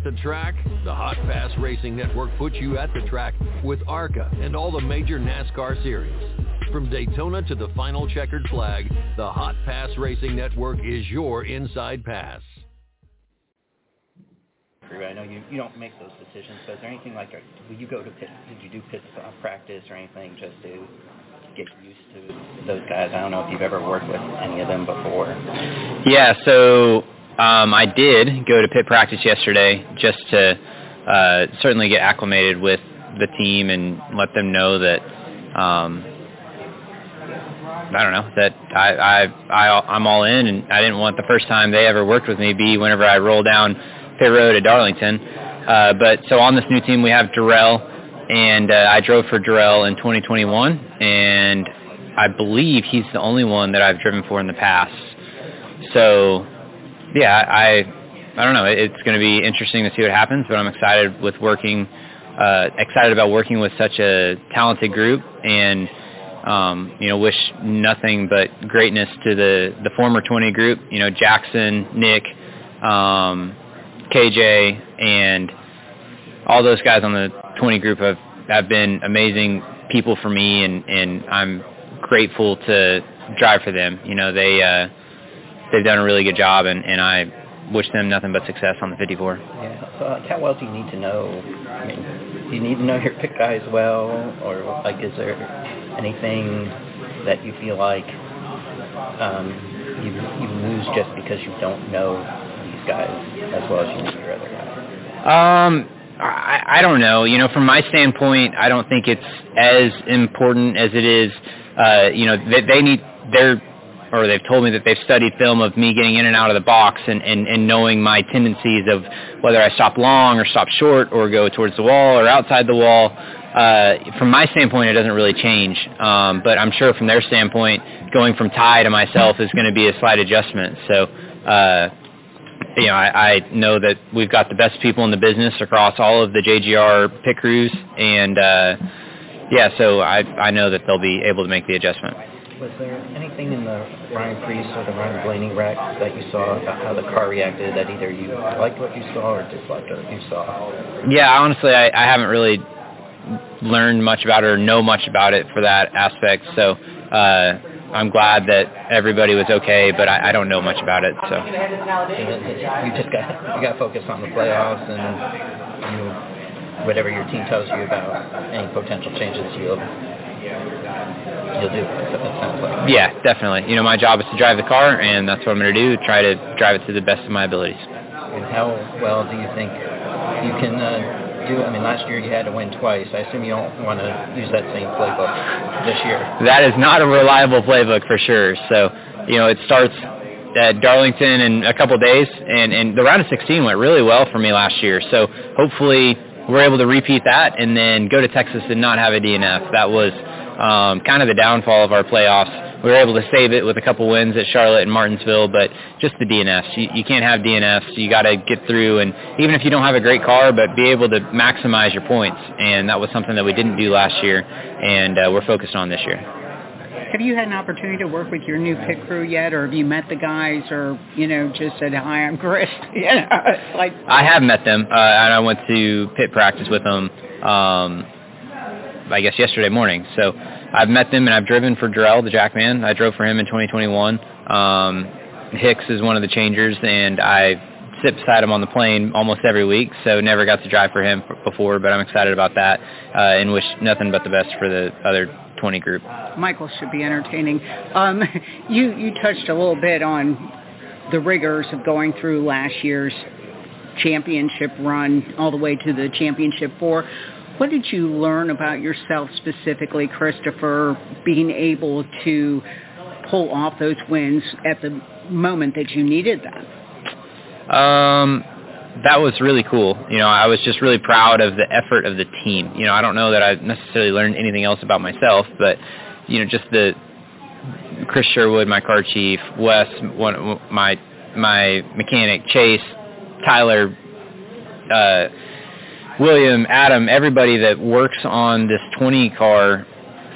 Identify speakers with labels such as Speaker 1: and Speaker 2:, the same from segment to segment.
Speaker 1: not at the track? The Hot Pass Racing Network puts you at the track with ARCA and all the major NASCAR series. From Daytona to the final checkered flag, the Hot Pass Racing Network is your inside pass.
Speaker 2: I know you, you don't make those decisions, but is there anything like, will you go to pit, did you do pit stop practice or anything just to get used to those guys? I don't know if you've ever worked with any of them before.
Speaker 3: Yeah, so um, I did go to pit practice yesterday just to uh, certainly get acclimated with the team and let them know that um, I don't know that I, I I I'm all in, and I didn't want the first time they ever worked with me be whenever I roll down pit road at Darlington. Uh, but so on this new team we have Darrell, and uh, I drove for Darrell in 2021, and I believe he's the only one that I've driven for in the past. So yeah, I I don't know. It's going to be interesting to see what happens, but I'm excited with working uh, excited about working with such a talented group and um, you know, wish nothing but greatness to the, the former 20 group, you know, Jackson, Nick, um, KJ, and all those guys on the 20 group have, have been amazing people for me, and, and I'm grateful to drive for them. You know, they, uh, they've done a really good job, and, and I wish them nothing but success on the 54.
Speaker 2: Yeah. So like, how well do you need to know? I mean, do you need to know your pick guys well, or like, is there anything that you feel like um, you you lose just because you don't know these guys as well as you know your other guys?
Speaker 3: Um, I, I don't know. You know, from my standpoint, I don't think it's as important as it is. Uh, you know, they, they need they're or they've told me that they've studied film of me getting in and out of the box and, and, and knowing my tendencies of whether I stop long or stop short or go towards the wall or outside the wall. Uh, from my standpoint, it doesn't really change. Um, but I'm sure from their standpoint, going from Ty to myself is going to be a slight adjustment. So, uh, you know, I, I know that we've got the best people in the business across all of the JGR pit crews, and uh, yeah, so I I know that they'll be able to make the adjustment
Speaker 2: was there anything in the Ryan Preece or the Ryan Blaney wreck that you saw about how the car reacted that either you liked what you saw or disliked what you saw?
Speaker 3: Yeah, honestly, I, I haven't really learned much about it or know much about it for that aspect. So uh, I'm glad that everybody was okay, but I, I don't know much about it. So
Speaker 2: you just got you got focused on the playoffs and you, whatever your team tells you about any potential changes you'll you'll do. Like.
Speaker 3: Yeah, definitely. You know, my job is to drive the car, and that's what I'm going to do. Try to drive it to the best of my abilities.
Speaker 2: And how well do you think you can uh, do? I mean, last year you had to win twice. I assume you don't want to use that same playbook this year.
Speaker 3: That is not a reliable playbook for sure. So, you know, it starts at Darlington in a couple of days, and and the round of 16 went really well for me last year. So hopefully we're able to repeat that and then go to Texas and not have a DNF. That was um, kind of the downfall of our playoffs. We were able to save it with a couple wins at Charlotte and Martinsville, but just the DNFs. You, you can't have DNFs. You got to get through, and even if you don't have a great car, but be able to maximize your points. And that was something that we didn't do last year, and uh, we're focused on this year.
Speaker 4: Have you had an opportunity to work with your new pit crew yet, or have you met the guys, or you know, just said hi, I'm Chris? you know, like
Speaker 3: I have met them, uh, and I went to pit practice with them. Um, I guess yesterday morning. So I've met them and I've driven for Darrell, the Jackman. I drove for him in 2021. Um, Hicks is one of the changers, and I sit beside him on the plane almost every week. So never got to drive for him before, but I'm excited about that uh, and wish nothing but the best for the other 20 group.
Speaker 4: Michael should be entertaining. Um, you you touched a little bit on the rigors of going through last year's championship run all the way to the championship four. What did you learn about yourself specifically, Christopher, being able to pull off those wins at the moment that you needed them?
Speaker 3: Um, that was really cool. You know, I was just really proud of the effort of the team. You know, I don't know that I necessarily learned anything else about myself, but you know, just the Chris Sherwood, my car chief, Wes, one my my mechanic, Chase, Tyler, uh, William, Adam, everybody that works on this 20 car,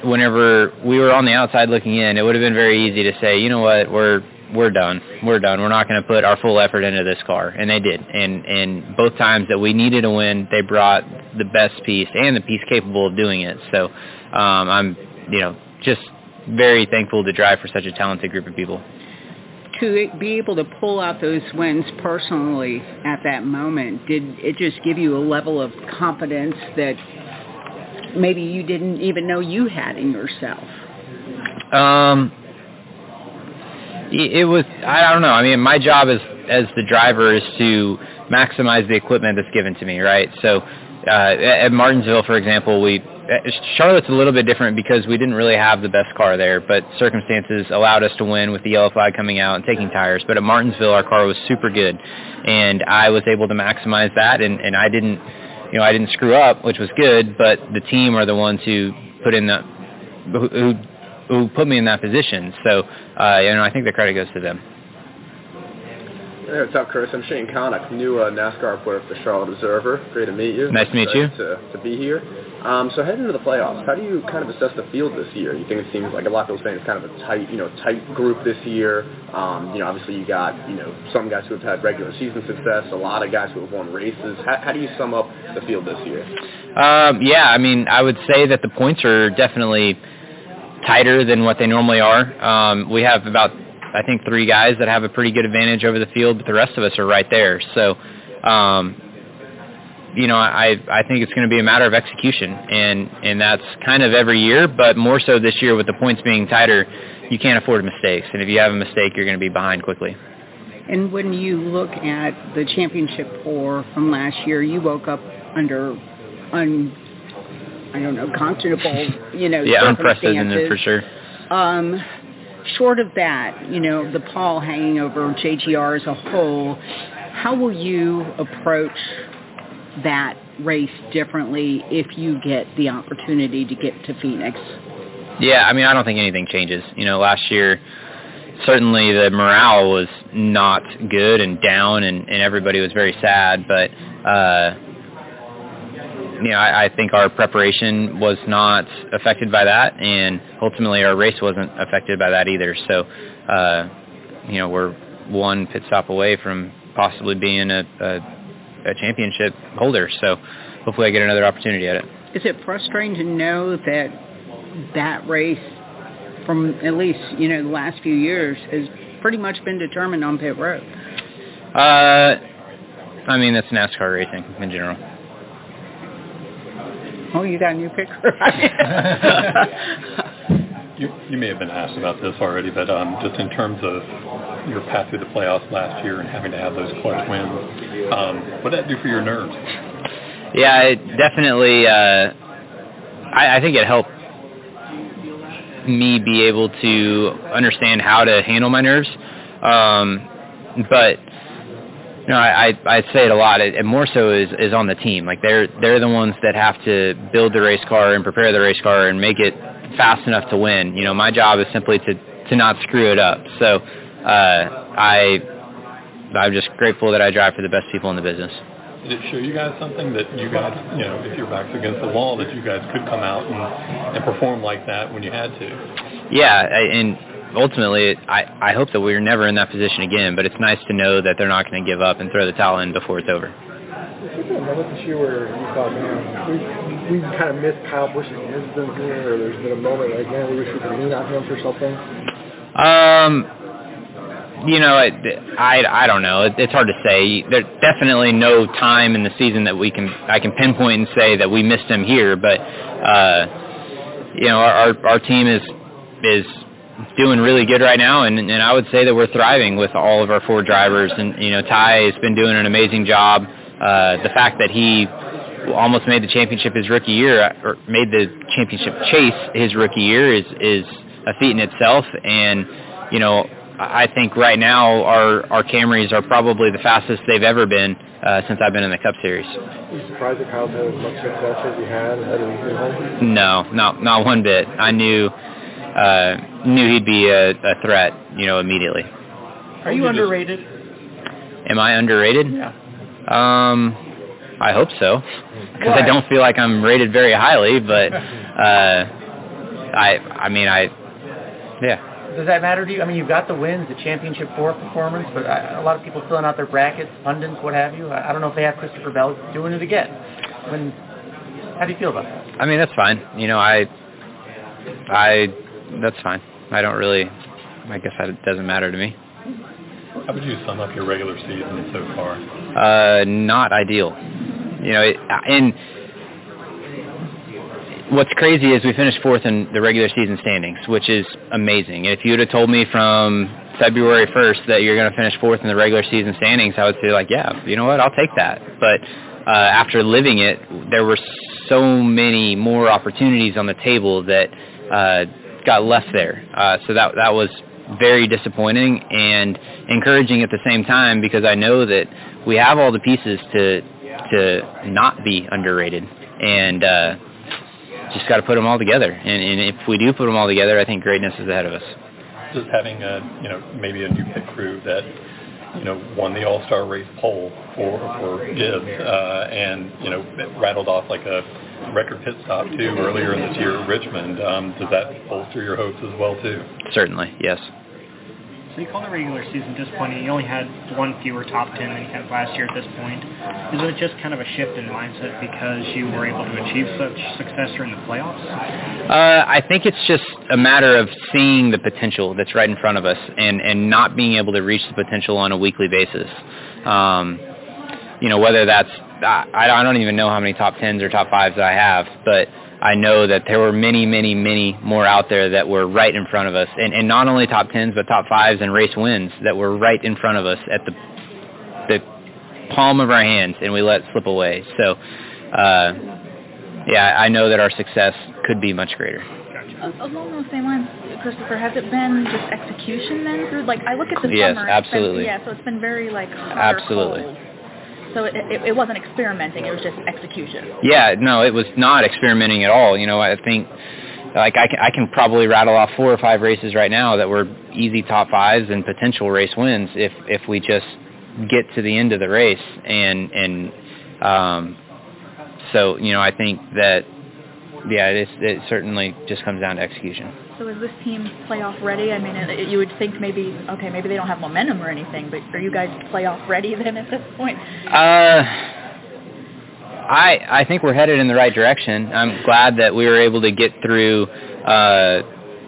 Speaker 3: whenever we were on the outside looking in, it would have been very easy to say, you know what, we're we're done. We're done. We're not going to put our full effort into this car, and they did. And and both times that we needed a win, they brought the best piece and the piece capable of doing it. So um, I'm, you know, just very thankful to drive for such a talented group of people.
Speaker 4: To be able to pull out those wins personally at that moment, did it just give you a level of confidence that maybe you didn't even know you had in yourself?
Speaker 3: Um, it was I don't know. I mean, my job as as the driver is to maximize the equipment that's given to me, right? So uh, at Martinsville, for example, we Charlotte's a little bit different because we didn't really have the best car there, but circumstances allowed us to win with the yellow flag coming out and taking tires. But at Martinsville, our car was super good, and I was able to maximize that, and, and I didn't, you know, I didn't screw up, which was good. But the team are the ones who put in the who, who put me in that position. So, uh, you know, I think the credit goes to them.
Speaker 5: Hey, what's up, Chris? I'm Shane Connick, new uh, NASCAR reporter for the Charlotte Observer. Great to meet you.
Speaker 3: Nice to meet you.
Speaker 5: To, to be here. Um, so heading into the playoffs, how do you kind of assess the field this year? You think it seems like a lot of people saying it's kind of a tight, you know, tight group this year. Um, you know, obviously you got, you know, some guys who have had regular season success, a lot of guys who have won races. How, how do you sum up the field this year?
Speaker 3: Um, yeah, I mean, I would say that the points are definitely tighter than what they normally are. Um, we have about, I think, three guys that have a pretty good advantage over the field, but the rest of us are right there. So, um, you know, I I think it's going to be a matter of execution, and and that's kind of every year, but more so this year with the points being tighter, you can't afford mistakes, and if you have a mistake, you're going to be behind quickly.
Speaker 4: And when you look at the championship four from last year, you woke up under un I don't know, conscionable, you know,
Speaker 3: yeah, unprecedented for sure.
Speaker 4: Um, short of that, you know, the pall hanging over JGR as a whole, how will you approach that race differently if you get the opportunity to get to Phoenix?
Speaker 3: Yeah, I mean, I don't think anything changes. You know, last year, certainly the morale was not good and down, and, and everybody was very sad. But uh, you know, I, I think our preparation was not affected by that, and ultimately our race wasn't affected by that either. So, uh, you know, we're one pit stop away from possibly being a, a, a championship holder. So, hopefully, I get another opportunity at it.
Speaker 4: Is it frustrating to know that that race, from at least you know the last few years, has pretty much been determined on pit road?
Speaker 3: Uh, I mean, that's NASCAR racing in general.
Speaker 4: Oh, you got a new picture.
Speaker 6: you, you may have been asked about this already, but um, just in terms of your path through the playoffs last year and having to have those clutch wins, um, what did that do for your nerves?
Speaker 3: Yeah, it definitely. Uh, I, I think it helped me be able to understand how to handle my nerves. Um, but you know, I, I I say it a lot, and more so is is on the team. Like they're they're the ones that have to build the race car and prepare the race car and make it fast enough to win. You know, my job is simply to to not screw it up. So uh, I I'm just grateful that I drive for the best people in the business.
Speaker 6: Did it show you guys something that you guys, you know, if your back's against the wall, that you guys could come out and, and perform like that when you had to?
Speaker 3: Yeah, and ultimately, I, I hope that we're never in that position again, but it's nice to know that they're not going to give up and throw the towel in before it's over.
Speaker 7: Has there been a moment this year where you thought, man, we, we kind of missed Kyle Busch's wisdom here, or there's been a moment like, man, we wish we could lean on him for something?
Speaker 3: Um, you know, I, I, I don't know. It, it's hard to say. There's definitely no time in the season that we can I can pinpoint and say that we missed him here, but uh, you know, our our, our team is is doing really good right now, and, and I would say that we're thriving with all of our four drivers. And you know, Ty has been doing an amazing job. Uh, the fact that he almost made the championship his rookie year, or made the championship chase his rookie year, is is a feat in itself. And you know, I think right now our our Camrys are probably the fastest they've ever been uh, since I've been in the Cup Series.
Speaker 7: Are you surprised that Kyle's had as much success as he had at
Speaker 3: No, not not one bit. I knew uh, knew he'd be a, a threat, you know, immediately.
Speaker 8: Are you underrated?
Speaker 3: Am I underrated?
Speaker 8: Yeah.
Speaker 3: Um, I hope so, because I don't feel like I'm rated very highly. But uh, I, I mean, I, yeah.
Speaker 8: does that matter to you? I mean, you've got the wins, the championship four performance, but I, a lot of people filling out their brackets, pundits, what have you. I, I don't know if they have Christopher Bell doing it again. When, how do you feel about that?
Speaker 3: I mean, that's fine. You know, I, I, that's fine. I don't really. I guess that doesn't matter to me.
Speaker 6: How would you sum up your regular season so far?
Speaker 3: Uh, not ideal. You know, it, and what's crazy is we finished fourth in the regular season standings, which is amazing. If you would have told me from February 1st that you're going to finish fourth in the regular season standings, I would say like, yeah, you know what, I'll take that. But uh, after living it, there were so many more opportunities on the table that uh, got left there. Uh, so that that was very disappointing and encouraging at the same time because I know that we have all the pieces to to not be underrated and uh, just got to put them all together. And, and if we do put them all together, I think greatness is ahead of us.
Speaker 6: Just having a you know maybe a new pit crew that you know won the All Star race pole for for Gibbs uh, and you know rattled off like a record pit stop too earlier in this year at Richmond. Um, does that bolster your hopes as well too?
Speaker 3: Certainly, yes.
Speaker 9: So you call the regular season disappointing. You only had one fewer top 10 than you had last year at this point. Is it just kind of a shift in mindset because you were able to achieve such success during the playoffs?
Speaker 3: Uh, I think it's just a matter of seeing the potential that's right in front of us and, and not being able to reach the potential on a weekly basis. Um, you know, whether that's, I, I don't even know how many top 10s or top 5s I have, but I know that there were many, many, many more out there that were right in front of us, and, and not only top tens, but top fives and race wins that were right in front of us at the the palm of our hands, and we let slip away. So, uh, yeah, I know that our success could be much greater.
Speaker 10: Along those same lines, Christopher, has it been just execution then? Through like I look at the
Speaker 3: yes,
Speaker 10: summer.
Speaker 3: absolutely.
Speaker 10: Been, yeah, so it's been very like
Speaker 3: absolutely.
Speaker 10: Cold. So it, it, it wasn't experimenting; it was just execution.
Speaker 3: Yeah, no, it was not experimenting at all. You know, I think like I can, I can probably rattle off four or five races right now that were easy top fives and potential race wins if if we just get to the end of the race and and um so you know I think that yeah it, it certainly just comes down to execution.
Speaker 10: So is this team playoff ready? I mean, it, you would think maybe, okay, maybe they don't have momentum or anything, but are you guys playoff ready then at this point?
Speaker 3: Uh, I I think we're headed in the right direction. I'm glad that we were able to get through. Uh,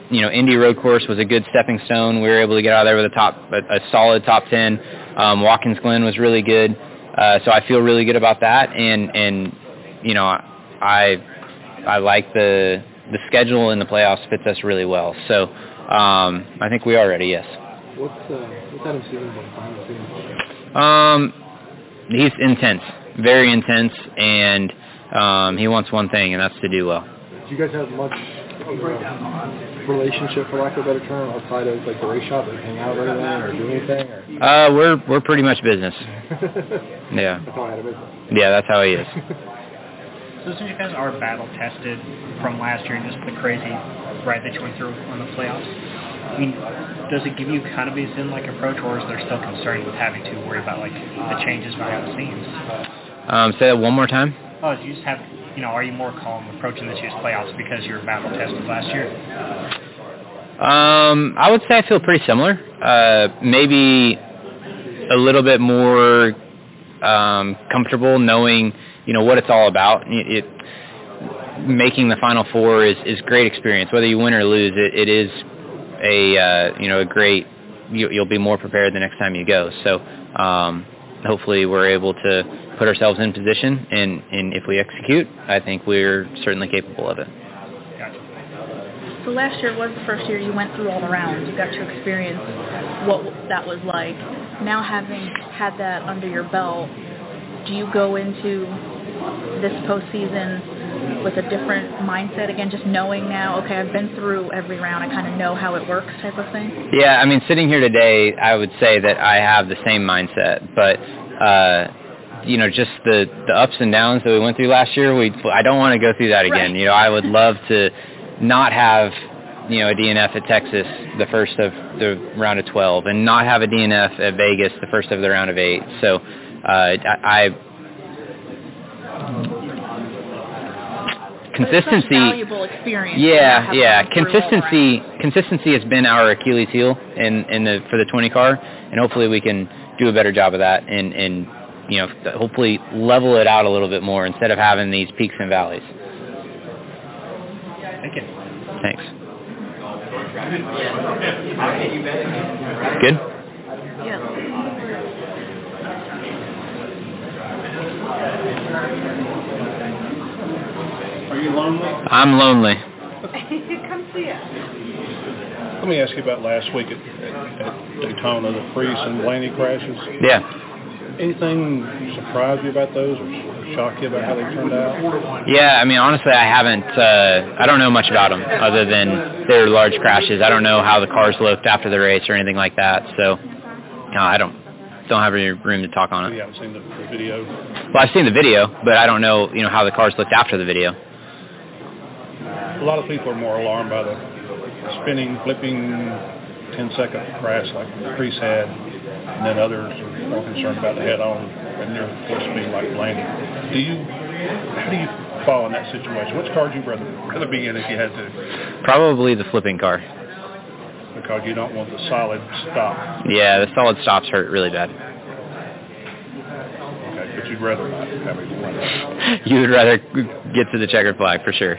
Speaker 3: you know, Indy Road Course was a good stepping stone. We were able to get out there with a top, a, a solid top ten. Um, Watkins Glen was really good, uh, so I feel really good about that. And and you know, I I like the the schedule in the playoffs fits us really well. So um, I think we are ready. Yes.
Speaker 7: What's uh, what's Adam Stevens like behind the scenes?
Speaker 3: Um, he's intense, very intense, and um, he wants one thing, and that's to do well.
Speaker 7: Do you guys have much of relationship, for lack of a better term, outside of like the race shop, like hang out or anything, or do anything? Or?
Speaker 3: Uh, we're we're pretty much business. yeah.
Speaker 7: That's how I had a business.
Speaker 3: Yeah, that's how he is.
Speaker 9: So since you guys are battle tested from last year and just the crazy ride that you went through on the playoffs, I mean, does it give you kind of a Zen-like approach, or is there still concern with having to worry about like the changes behind the scenes?
Speaker 3: Um, say that one more time.
Speaker 9: Oh, do you just have, you know, are you more calm approaching this year's playoffs because you were battle tested last year?
Speaker 3: Um, I would say I feel pretty similar. Uh, maybe a little bit more um, comfortable knowing, you know, what it's all about. It, it making the final four is is great experience. Whether you win or lose, it, it is a uh, you know a great. You, you'll be more prepared the next time you go. So um, hopefully we're able to put ourselves in position, and and if we execute, I think we're certainly capable of it.
Speaker 10: So last year was the first year you went through all the rounds. You got to experience what that was like. Now having had that under your belt, do you go into this postseason with a different mindset again, just knowing now, okay, I've been through every round, I kind of know how it works type of thing?
Speaker 3: Yeah, I mean, sitting here today, I would say that I have the same mindset, but uh, you know, just the the ups and downs that we went through last year, we I don't want to go through that again.
Speaker 10: Right.
Speaker 3: You know, I would love to not have you know a DNF at Texas the first of the round of 12, and not have a DNF at Vegas the first of the round of eight. So uh, I, I consistency.
Speaker 10: valuable experience.
Speaker 3: Yeah, yeah. Consistency, consistency has been our Achilles heel in in the for the 20 car, and hopefully we can do a better job of that, and and you know hopefully level it out a little bit more instead of having these peaks and valleys.
Speaker 9: Thank you.
Speaker 3: Thanks. Good.
Speaker 10: Yeah.
Speaker 11: Are you lonely?
Speaker 3: I'm lonely.
Speaker 10: Come see us.
Speaker 11: Let me ask you about last week at, at, at Daytona, the Preece and Blaney crashes.
Speaker 3: Yeah.
Speaker 11: Anything surprise you about those or shock you about how they turned out?
Speaker 3: Yeah, I mean, honestly, I haven't. Uh, I don't know much about them other than they're large crashes. I don't know how the cars looked after the race or anything like that. So, no, I don't don't have any room to talk on it.
Speaker 11: You haven't seen the, the video.
Speaker 3: Well, I've seen the video, but I don't know, you know, how the cars looked after the video.
Speaker 11: A lot of people are more alarmed by the spinning, flipping, 10-second crash like the Preece had, and then others are more concerned about the head-on and near full speed like Blaney. Do you? How do you fall in that situation? Which car would you rather rather be in if you had to?
Speaker 3: Probably the flipping car.
Speaker 11: Because you don't want the solid stop.
Speaker 3: Yeah, the solid stops hurt really bad.
Speaker 11: Okay, but you'd rather not have it run.
Speaker 3: You would rather get to the checkered flag for sure.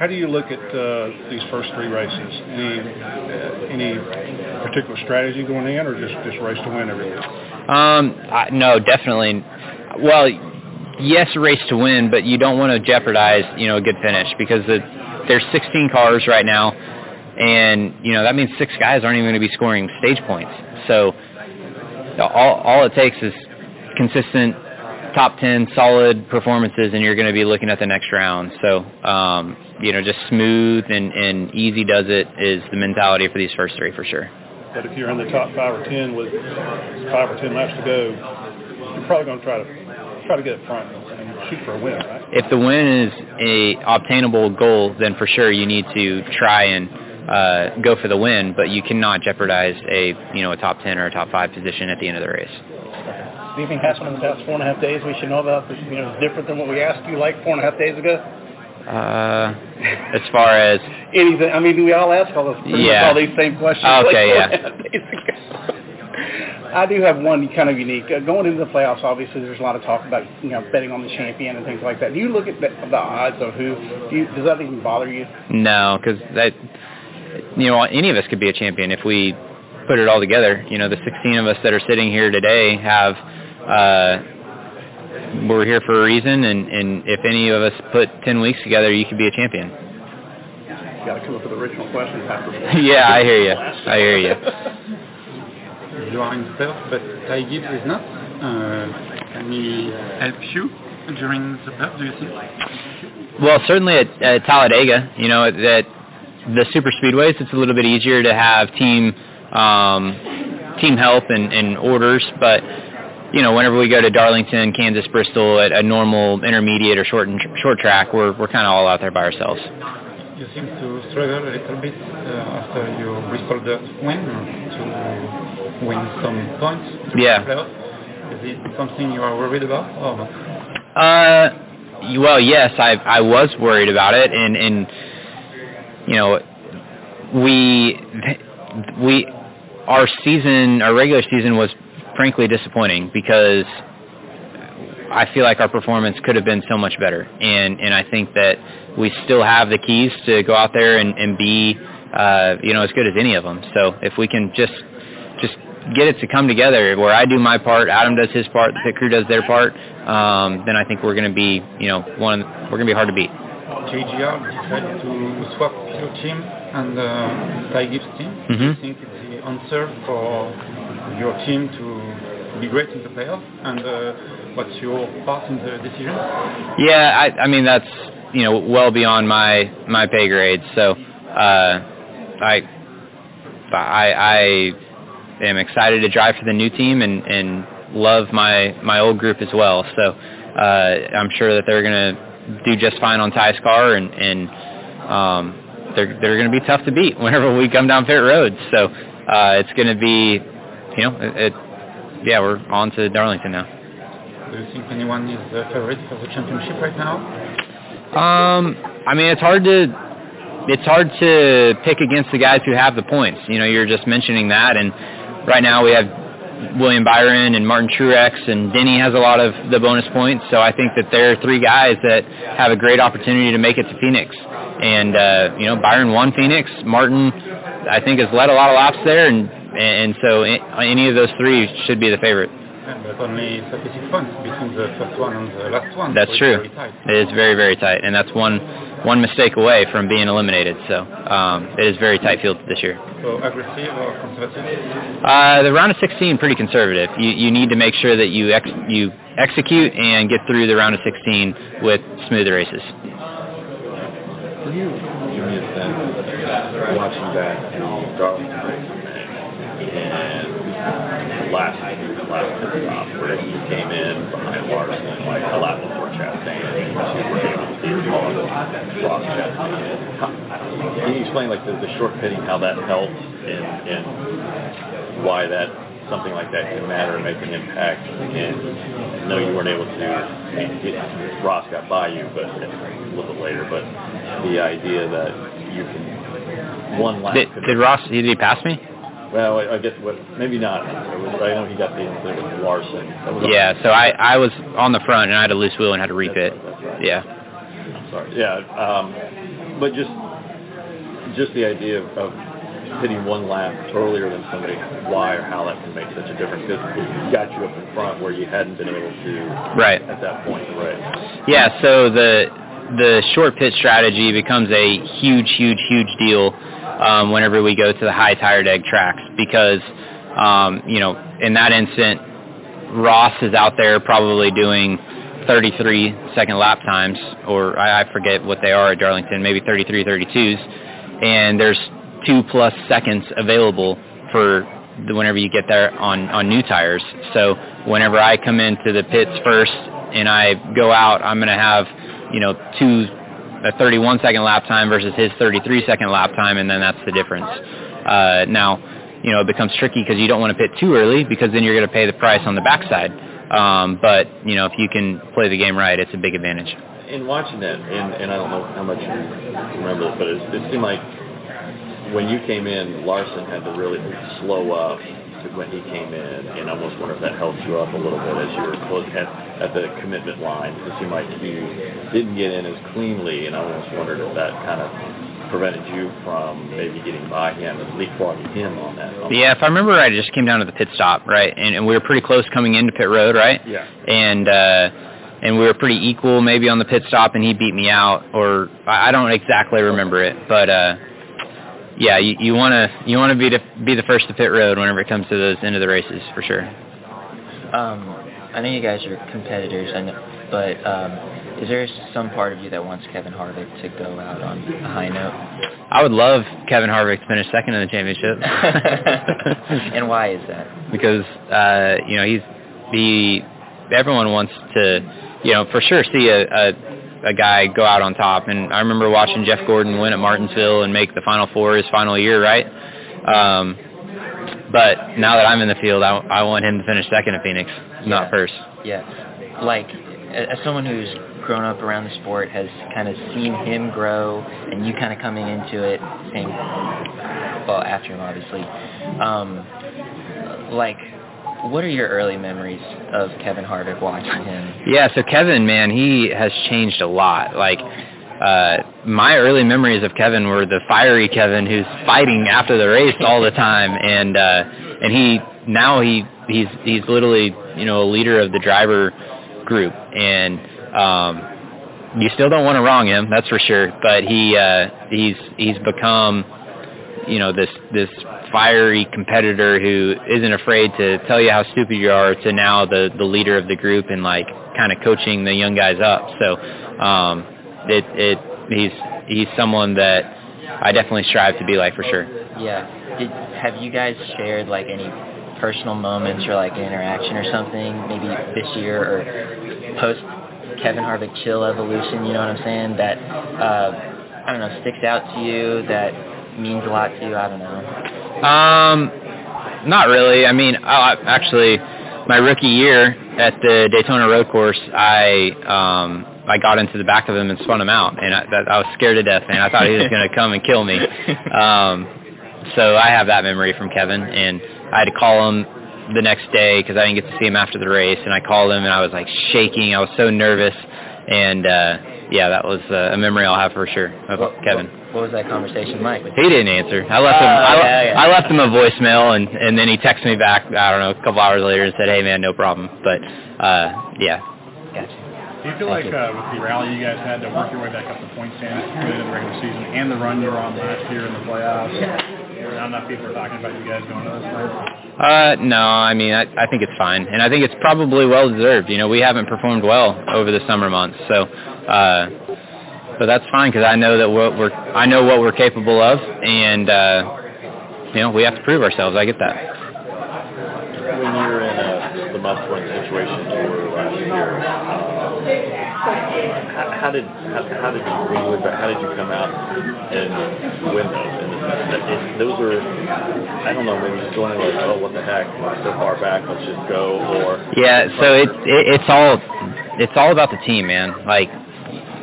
Speaker 11: How do you look at uh, these first three races? Any uh, any particular strategy going in, or just just race to win every week?
Speaker 3: Um, I, no, definitely. Well, yes, race to win, but you don't want to jeopardize, you know, a good finish because the, there's 16 cars right now, and you know that means six guys aren't even going to be scoring stage points. So all all it takes is consistent top 10 solid performances and you're going to be looking at the next round. So, um, you know, just smooth and, and easy does it is the mentality for these first three for sure.
Speaker 11: But if you're in the top five or ten with five or ten laps to go, you're probably going to try to try to get up front and shoot for a win, right?
Speaker 3: If the win is a obtainable goal, then for sure you need to try and uh, go for the win, but you cannot jeopardize a you know a top 10 or a top 5 position at the end of the race.
Speaker 12: Anything happened in the past four and a half days we should know about that you know is different than what we asked you like four and a half days ago?
Speaker 3: Uh, as far as
Speaker 12: Anything? I mean, we all ask all those
Speaker 3: Yeah.
Speaker 12: all these same questions.
Speaker 3: Okay,
Speaker 12: like
Speaker 3: yeah.
Speaker 12: four and a half days ago. I do have one kind of unique. Uh, going into the playoffs, obviously, there's a lot of talk about you know betting on the champion and things like that. Do you look at the, the odds of who? Do you, does that even bother you?
Speaker 3: No, because that you know any of us could be a champion if we put it all together. You know, the 16 of us that are sitting here today have uh, we're here for a reason, and and if any of us put 10 weeks together, you could be a champion.
Speaker 12: You got to come up with original questions after.
Speaker 3: yeah, I hear you. I hear you.
Speaker 13: You are in but Ty Gibbs is not. Uh, can he help you during the prep, do you think?
Speaker 3: Well, certainly at, at Talladega, you know, that the super speedways, it's a little bit easier to have team um, team help and, and orders, but you know, whenever we go to Darlington, Kansas, Bristol at a normal intermediate or short short track, we're we're kind of all out there by ourselves.
Speaker 13: You seem to struggle a little bit uh, after your Bristol Dirt win to win some points. in
Speaker 3: Yeah.
Speaker 13: Is it something you are worried about or?
Speaker 3: Uh, well, yes, I I was worried about it, and and you know, we we our season, our regular season was frankly disappointing because I feel like our performance could have been so much better, and and I think that we still have the keys to go out there and, and be uh, you know as good as any of them. So if we can just just get it to come together, where I do my part, Adam does his part, the crew does their part, um, then I think we're going to be you know one we're going to be hard to beat.
Speaker 13: JGR decided to swap your team and uh, Ty Gibbs' team. Do you
Speaker 3: Mhm.
Speaker 13: think it's the answer for your team to be great in the playoffs? And uh, what's your part in the decision?
Speaker 3: Yeah, I, I mean that's you know well beyond my my pay grade. So uh, I I I am excited to drive for the new team and and love my my old group as well. So uh, I'm sure that they're gonna do just fine on Ty's car and and um, they're they're gonna be tough to beat whenever we come down pit road. So uh, it's gonna be you know it, it yeah we're on to Darlington now.
Speaker 13: Do you think anyone is uh, favorite for the championship right now?
Speaker 3: Um, I mean, it's hard to it's hard to pick against the guys who have the points. You know, you're just mentioning that, and right now we have William Byron and Martin Truex, and Denny has a lot of the bonus points. So I think that there are three guys that have a great opportunity to make it to Phoenix. And uh, you know, Byron won Phoenix. Martin, I think, has led a lot of laps there, and and so any of those three should be the favorite.
Speaker 13: But only 36 points between the first one and the last one.
Speaker 3: That's
Speaker 13: so
Speaker 3: true.
Speaker 13: It's very tight.
Speaker 3: It is very, very tight, and that's one one mistake away from being eliminated. So um, it is very tight field this year.
Speaker 13: So aggressive or conservative?
Speaker 3: Uh, the round of 16 pretty conservative. You you need to make sure that you ex- you execute and get through the round of 16 with smooth races.
Speaker 14: Can you give me a sense watching that in Darlington race and last last stop where he came in behind Larson like a lap before Chastain and were able to beat Paul Ross Chastain. How, can you explain like the, the short pitting how that helped and, and why that something like that can matter and make an impact and I know you weren't able to get, Ross got by you but a little bit later but the idea that you can one lap
Speaker 3: Did, did Ross did he pass me?
Speaker 14: Well, I, I guess what maybe not. Was, I know he got the incident with Larson.
Speaker 3: Yeah. So I I was on the front and I had a loose wheel and had to repit.
Speaker 14: That's right.
Speaker 3: Yeah.
Speaker 14: I'm sorry. Yeah. Um, but just just the idea of, of hitting one lap earlier than somebody, why or how that can make such a difference because it got you up in front where you hadn't been able to
Speaker 3: Right.
Speaker 14: at that point in the race.
Speaker 3: Yeah, so the the short pit strategy becomes a huge, huge, huge deal um, whenever we go to the high tire deg tracks because, um, you know, in that instant, Ross is out there probably doing 33 second lap times, or I, I forget what they are at Darlington, maybe 33, 32s, and there's two plus seconds available for the, whenever you get there on, on new tires. So whenever I come into the pits first and I go out, I'm going to have, you know, two, a 31 second lap time versus his 33 second lap time, and then that's the difference. Uh, now, you know, it becomes tricky because you don't want to pit too early because then you're going to pay the price on the backside. Um, but, you know, if you can play the game right, it's a big advantage.
Speaker 14: In watching that, and, and I don't know how much you remember this, but it, it seemed like when you came in, Larson had to really slow up when he came in, and I almost wonder if that helped you up a little bit as you were close at, at the commitment line. It seemed like he didn't get in as cleanly, and I almost wondered if that kind of prevented you from maybe getting by him and leapfrogging him on that. On
Speaker 3: Yeah, if I remember right, it just came down to the pit stop, right? And, and we were pretty close coming into pit road, right?
Speaker 14: Yeah.
Speaker 3: And uh, and we were pretty equal maybe on the pit stop, and he beat me out, or I I don't exactly remember it, but uh, yeah, you, you want to you want to be the be the first to pit road whenever it comes to those end of the races for sure.
Speaker 15: Um, I know you guys are competitors, know, but um, is there some part of you that wants Kevin Harvick to go out on a high note?
Speaker 3: I would love Kevin Harvick to finish second in the championship.
Speaker 15: and why is that?
Speaker 3: because uh, you know he's he everyone wants to you know for sure see a, a a guy go out on top. And I remember watching Jeff Gordon win at Martinsville and make the final four his final year right? Um but now that I'm in the field I, I want him to finish second at Phoenix not first.
Speaker 15: Yeah, like as someone who's grown up around the sport, has kind of seen him grow, and you kind of coming into it, saying, well, after him obviously. Um, like, what are your early memories of Kevin Harvick watching him?
Speaker 3: Yeah, so Kevin, man, he has changed a lot. Like, uh, my early memories of Kevin were the fiery Kevin who's fighting after the race all the time, and uh, and he now he he's he's literally you know a leader of the driver group, and um, you still don't want to wrong him, that's for sure. But he uh, he's he's become you know this this fiery competitor who isn't afraid to tell you how stupid you are to now the the leader of the group and like kind of coaching the young guys up so um it it he's he's someone that I definitely strive to be like for sure
Speaker 15: Yeah. Did, have you guys shared like any personal moments or like an interaction or something, maybe this year or post Kevin Harvick chill evolution? You know what I'm saying? That uh, I don't know sticks out to you that means a lot to you. I don't know.
Speaker 3: Um, not really. I mean, I, actually, my rookie year at the Daytona Road Course, I um, I got into the back of him and spun him out, and I, that, I was scared to death, man. I thought he was going to come and kill me. Um, so I have that memory from Kevin, and I had to call him the next day because I didn't get to see him after the race, and I called him and I was like shaking. I was so nervous, and uh, yeah, that was uh, a memory I'll have for sure of
Speaker 15: what,
Speaker 3: Kevin.
Speaker 15: What, was that conversation like?
Speaker 3: He didn't answer. I left him.
Speaker 15: Oh,
Speaker 3: I,
Speaker 15: yeah, yeah.
Speaker 3: I left him a voicemail, and and then he texted me back. I don't know, a couple hours later, and said, "Hey, man, no problem." But uh, yeah.
Speaker 15: Gotcha.
Speaker 11: Do you feel like uh, with the rally you guys had to work your way back up the point standings coming into the regular season and the run you were on last year in the playoffs? Not enough people are talking about you guys going to this place.
Speaker 3: Uh, no, I mean, I, I think it's fine, and I think it's probably well deserved. You know, we haven't performed well over the summer months, so, uh, but that's fine because I know that what we're, I know what we're capable of, and uh, you know, we have to prove ourselves. I get that.
Speaker 14: When you're in a the must-win situation you were last year, uh, how, how did how, how did you look how did you come out and win those? In the it, those are, I don't know, maybe just going like, oh, what the heck, we're so far back, let's just go, or
Speaker 3: Yeah, so it, it it's all it's all about the team, man. Like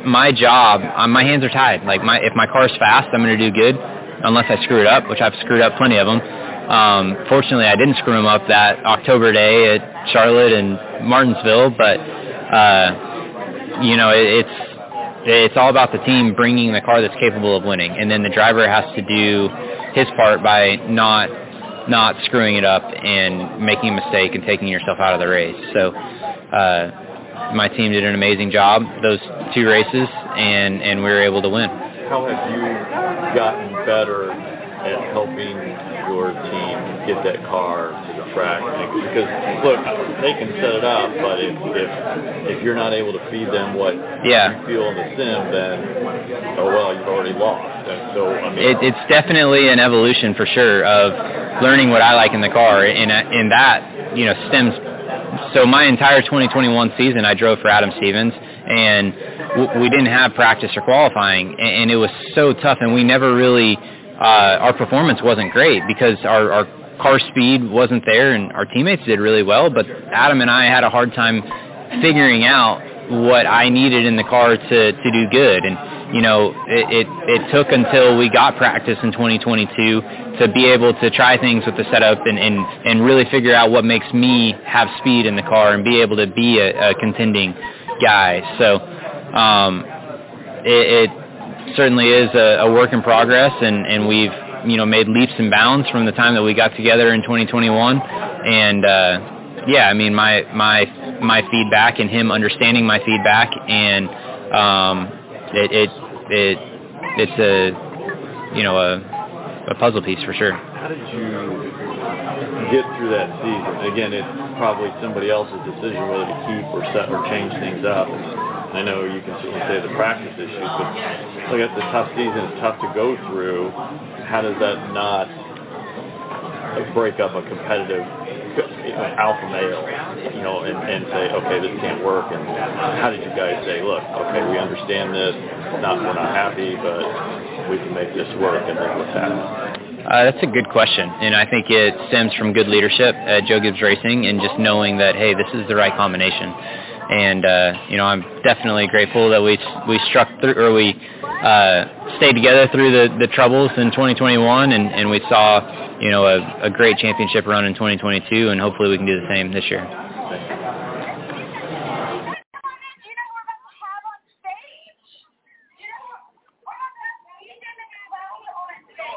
Speaker 3: my job, um, my hands are tied. Like my if my car's fast, I'm going to do good, unless I screw it up, which I've screwed up plenty of them. Um, fortunately, I didn't screw them up that October day at Charlotte and Martinsville, but uh, you know it, it's it's all about the team bringing the car that's capable of winning, and then the driver has to do his part by not not screwing it up and making a mistake and taking yourself out of the race. So. Uh, my team did an amazing job those two races, and and we were able to win.
Speaker 14: how have you gotten better at helping your team get that car to the track? Because look, they can set it up, but if if if you're not able to feed them what
Speaker 3: Yeah.
Speaker 14: you feel in the sim, then oh well, you've already lost. And so I mean,
Speaker 3: It, it's definitely an evolution for sure of learning what I like in the car, and and that you know stems. So my entire 2021 season, I drove for Adam Stevens, and we didn't have practice or qualifying, and, and it was so tough, and we never really uh, our performance wasn't great because our, our car speed wasn't there, and our teammates did really well, but Adam and I had a hard time figuring out what I needed in the car to to do good, and you know, it, it, it took until we got practice in 2022 to be able to try things with the setup and, and, and really figure out what makes me have speed in the car and be able to be a, a contending guy. So um, it, it certainly is a, a work in progress, and, and we've you know made leaps and bounds from the time that we got together in 2021. And uh, yeah, I mean my my my feedback and him understanding my feedback and um, it, it it it's a you know a a puzzle piece for sure.
Speaker 14: how did you get through that season? Again, it's probably somebody else's decision whether to keep or set or change things up. I know you can certainly say the practice issues, but look at the tough season. It's tough to go through. How does that not break up a competitive know, alpha male, you know, and, and say, okay, this can't work. And how did you guys say, look, okay, we understand this. Not we're not happy, but we can make this work. And then what's happening?
Speaker 3: Uh, that's a good question, and I think it stems from good leadership at Joe Gibbs Racing and just knowing that hey, this is the right combination. And uh, you know, I'm definitely grateful that we we struck through or we uh, stayed together through the, the troubles in 2021, and, and we saw you know a, a great championship run in 2022, and hopefully we can do the same this year.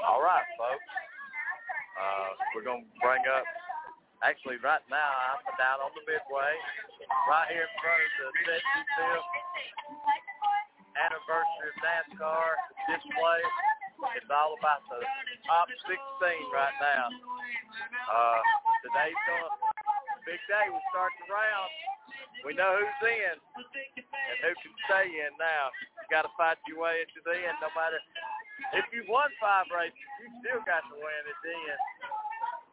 Speaker 16: All right, folks. Uh, we're going to bring up, actually right now, I'm down on the midway, right here in front of the 75th anniversary of NASCAR display. It's all about the top 16 right now. Uh, today's going to big day. We start the round. We know who's in and who can stay in now. You got to fight your way into the end, no matter if you won five races, you still got to win at the end.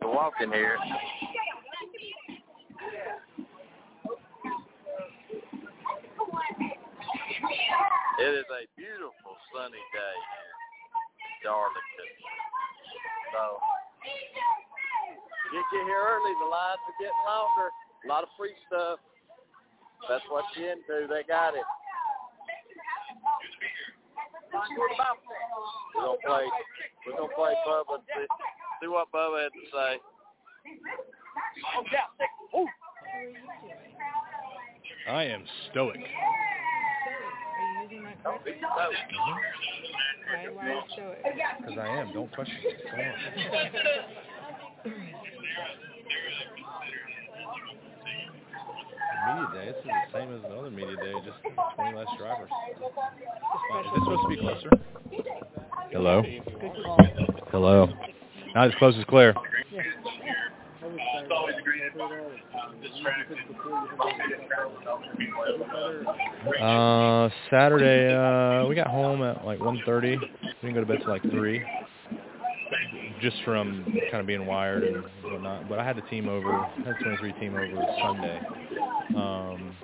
Speaker 16: We're walking here. It is a beautiful sunny day in Darlington. So get you here early. The lines are getting longer. A lot of free stuff. That's what you into. They got it. We're gonna play. We're gonna play Bubba. See, see what Bubba had to say.
Speaker 17: I am stoic.
Speaker 18: Are you using my correct? Why, why stoic?
Speaker 17: Because I am. Don't question it. Go on. Media day. This is the same as another media day, just 20 less drivers. Is this supposed to be closer? Hello? Hello? Not as close as Claire. Uh, Saturday, uh, we got home at like 1.30. We didn't go to bed till like 3. Just from kind of being wired and whatnot. But I had the team over, I had the 23 team over Sunday. Um,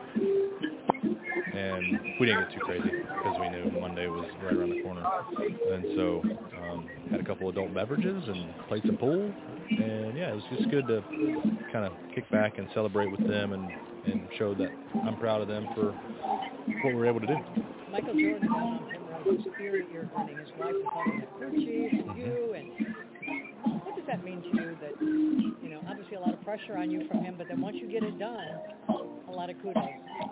Speaker 17: and we didn't get too crazy because we knew Monday was right around the corner. And so um, had a couple adult beverages and played some pool. And yeah, it was just good to kind of kick back and celebrate with them and, and show that I'm proud of them for what we were able to do.
Speaker 18: Michael Jordan Primrose, the spirit you're running, his wife crew chief, and you, and does that mean to you that, you know, obviously a lot of pressure on you from him, but then once you get it done, a lot of kudos.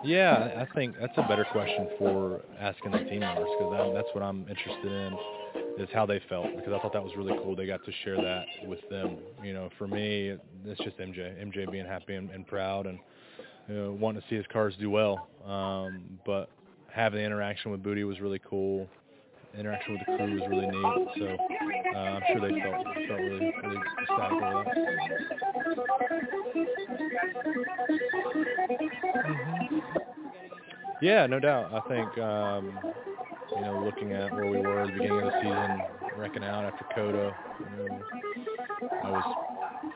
Speaker 17: Yeah, I think that's a better question for asking the team members because that's what I'm interested in is how they felt because I thought that was really cool. They got to share that with them. You know, for me, it's just MJ. MJ being happy and, and proud and you know, wanting to see his cars do well. Um, but having the interaction with Bootie was really cool. Interaction with the crew was really neat. So uh, I'm sure they felt felt really really ecstatic over that. Yeah, no doubt. I think um, you know, looking at where we were at the beginning of the season, wrecking out after Coda, you know, I was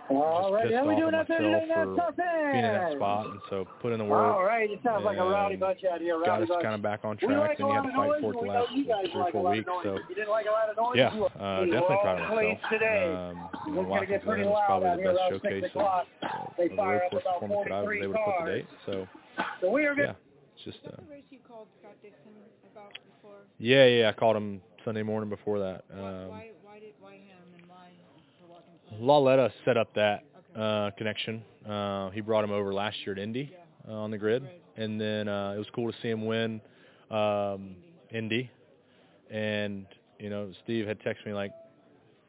Speaker 19: All right,
Speaker 17: pissed
Speaker 19: how we
Speaker 17: off
Speaker 19: doing
Speaker 17: at
Speaker 19: out there today? That's
Speaker 17: for
Speaker 19: nothing.
Speaker 17: being in that spot, and so put in the work.
Speaker 19: All right, it sounds like a rowdy bunch out here.
Speaker 17: Got us
Speaker 19: bunch.
Speaker 17: kind of back on
Speaker 19: We
Speaker 17: track,
Speaker 19: like
Speaker 17: and
Speaker 19: a
Speaker 17: you
Speaker 19: lot
Speaker 17: had to
Speaker 19: of
Speaker 17: fight
Speaker 19: noise,
Speaker 17: for it the
Speaker 19: we
Speaker 17: last
Speaker 19: know you guys
Speaker 17: three or
Speaker 19: like a
Speaker 17: four
Speaker 19: lot of
Speaker 17: weeks.
Speaker 19: noise.
Speaker 17: So
Speaker 19: you didn't like a lot of noise,
Speaker 17: yeah,
Speaker 19: you-
Speaker 17: uh,
Speaker 19: you
Speaker 17: definitely proud of
Speaker 19: pleased
Speaker 17: myself.
Speaker 19: today.
Speaker 17: Um, you know,
Speaker 19: It's gonna
Speaker 17: Watkins
Speaker 19: get pretty
Speaker 17: Glen was
Speaker 19: loud
Speaker 17: probably
Speaker 19: out
Speaker 17: the
Speaker 19: here
Speaker 17: best
Speaker 19: around
Speaker 17: showcase of.
Speaker 19: They
Speaker 17: of the
Speaker 19: fire
Speaker 17: road course
Speaker 19: about
Speaker 17: performance that I was able to put to
Speaker 19: cars.
Speaker 17: date. So
Speaker 19: So we are
Speaker 17: yeah, it's just uh,
Speaker 18: race you called Scott Dixon about before?
Speaker 17: yeah, yeah. I called him Sunday morning before that. Um,
Speaker 18: Why, why did, why him and why
Speaker 17: Lauletta set up that uh, connection. Uh, he brought him over last year at Indy uh, on the grid, and then uh, it was cool to see him win um, Indy. And you know, Steve had texted me like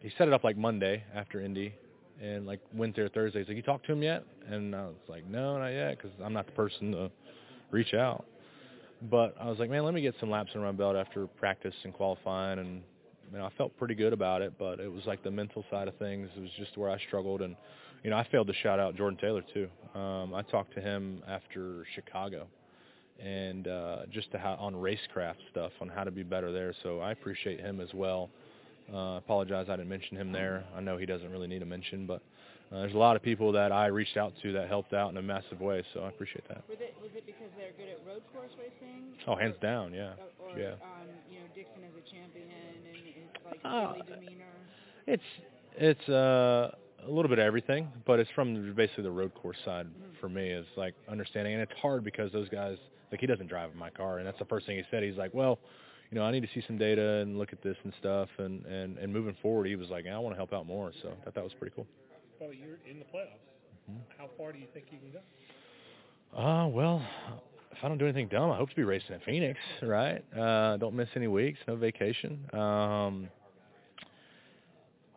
Speaker 17: he set it up like Monday after Indy, and like Wednesday or Thursday. He's like, "You talked to him yet?" And I was like, "No, not yet," because I'm not the person to reach out. But I was like, "Man, let me get some laps under my belt after practice and qualifying." And you know, I felt pretty good about it, but it was like the mental side of things. It was just where I struggled, and you know, I failed to shout out Jordan Taylor too. Um, I talked to him after Chicago, and uh, just to how, on racecraft stuff on how to be better there. So I appreciate him as well. Uh, apologize I didn't mention him there. I know he doesn't really need a mention, but uh, there's a lot of people that I reached out to that helped out in a massive way. So I appreciate that.
Speaker 18: Was it, was it because they're good at road course racing?
Speaker 17: Oh, hands down, yeah,
Speaker 18: Or, or
Speaker 17: yeah.
Speaker 18: um, you know, Dixon is a champion and his like
Speaker 17: Uh,
Speaker 18: demeanor.
Speaker 17: It's it's uh, a little bit of everything, but it's from basically the road course side for me. Is like understanding, and it's hard because those guys like he doesn't drive in my car, and that's the first thing he said. He's like, well, you know, I need to see some data and look at this and stuff, and and and moving forward, he was like, I want to help out more. So I thought that was pretty cool.
Speaker 11: Well, you're in the playoffs.
Speaker 17: Mhm.
Speaker 11: How far do you think you can go?
Speaker 17: Uh, well, if I don't do anything dumb, I hope to be racing in Phoenix, right? Uh, don't miss any weeks, no vacation. Um,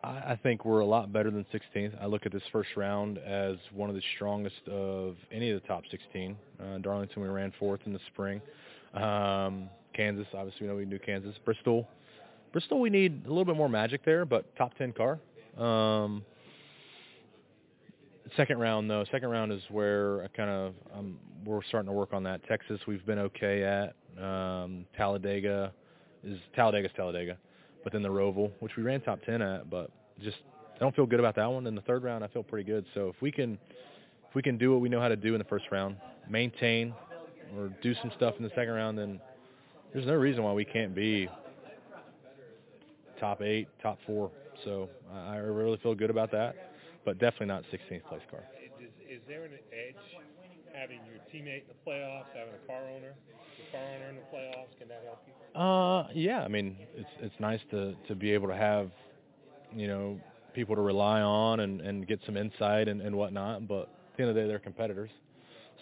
Speaker 17: I, I think we're a lot better than 16th. I look at this first round as one of the strongest of any of the top 16. Uh, Darlington, we ran fourth in the spring. Um, Kansas, obviously, we know we can do Kansas. Bristol, Bristol, we need a little bit more magic there, but top 10 car. Um, second round though second round is where i kind of um we're starting to work on that texas we've been okay at um talladega is talladega's talladega but then the roval which we ran top 10 at but just I don't feel good about that one. In the third round, I feel pretty good. So if we can, if we can do what we know how to do in the first round, maintain or do some stuff in the second round, then there's no reason why we can't be top eight, top four. So I really feel good about that, but definitely not 16th place car.
Speaker 20: Is, is there an edge having your teammate in the playoffs, having a car owner, your car owner in the playoffs? Can that help you?
Speaker 17: Uh, yeah. I mean, it's it's nice to to be able to have, you know, people to rely on and and get some insight and and whatnot. But at the end of the day, they're competitors,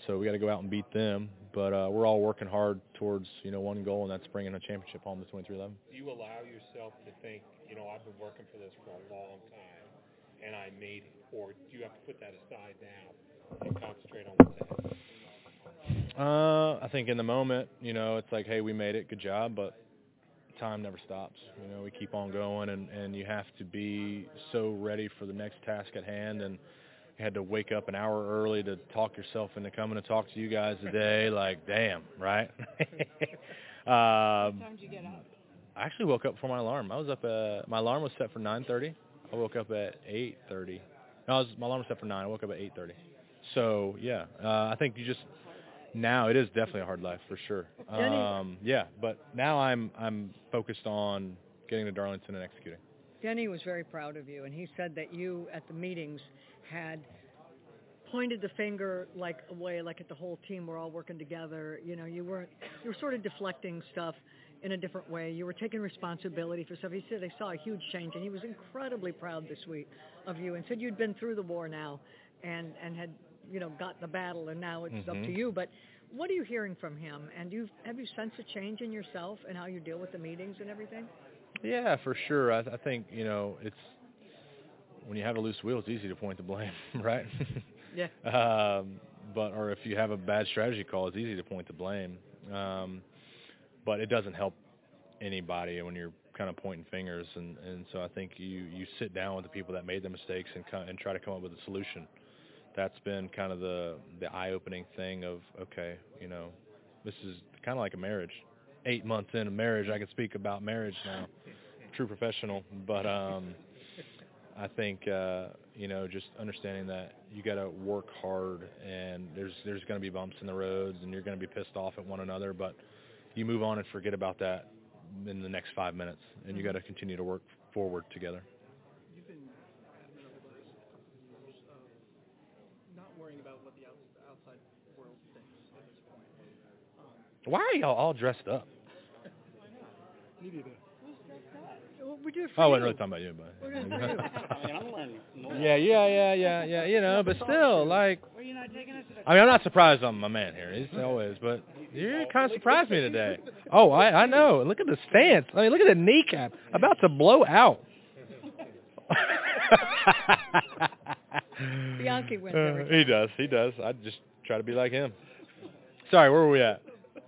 Speaker 17: so we got to go out and beat them. But uh, we're all working hard towards you know one goal, and that's bringing a championship home to 2311.
Speaker 20: Do you allow yourself to think, you know, I've been working for this for a long time, and I made it, or do you have to put that aside now and concentrate on what's ahead?
Speaker 17: Uh, I think in the moment, you know, it's like, hey, we made it, good job, but time never stops. You know, we keep on going, and and you have to be so ready for the next task at hand. And you had to wake up an hour early to talk yourself into coming to talk to you guys today. like, damn, right? um,
Speaker 18: What time did you get up?
Speaker 17: I actually woke up for my alarm. I was up at my alarm was set for 9:30. I woke up at 8:30. No, I was, my alarm was set for nine. I woke up at 8:30. So yeah, uh, I think you just now it is definitely a hard life for sure. Um, yeah, but now I'm I'm focused on getting to Darlington and executing.
Speaker 18: Denny was very proud of you, and he said that you at the meetings had pointed the finger like away, like at the whole team. We're all working together. You know, you weren't. You were sort of deflecting stuff in a different way. You were taking responsibility for stuff. He said they saw a huge change, and he was incredibly proud this week of you, and said you'd been through the war now, and and had you know got the battle, and now it's up to
Speaker 17: Mhm.
Speaker 18: you. But what are you hearing from him? And do you have you sensed a change in yourself and how you deal with the meetings and everything?
Speaker 17: Yeah, for sure. I, I think you know it's when you have a loose wheel, it's easy to point the blame, right?
Speaker 18: Yeah.
Speaker 17: Um, but or if you have a bad strategy call, it's easy to point the blame. Um, but it doesn't help anybody when you're kind of pointing fingers. And and so I think you you sit down with the people that made the mistakes and and try to come up with a solution. That's been kind of the the eye-opening thing of okay, you know, this is kind of like a marriage. Eight months into marriage, I can speak about marriage now. True professional, but um, I think uh, you know just understanding that you got to work hard, and there's there's going to be bumps in the roads, and you're going to be pissed off at one another, but you move on and forget about that in the next five minutes, and you got to continue to work forward together.
Speaker 7: You've been adamant over the last couple of years of not worrying about what the outside world thinks at this point. Um,
Speaker 17: Why are y'all all dressed up?
Speaker 18: Well, we do it
Speaker 17: Oh, I wasn't really talking about you, but
Speaker 18: We're doing it for you.
Speaker 17: yeah, yeah, yeah, yeah, yeah. You know, but still, like,
Speaker 18: Well, you're not taking us to
Speaker 17: I mean, I'm not surprised I'm my man here. He's always, but you kind of surprised me today. Oh, I I know. Look at the stance. I mean, look at the kneecap, about to blow out.
Speaker 18: Bianchi wins
Speaker 17: Uh, he does. He does. I just try to be like him. Sorry, where were we at?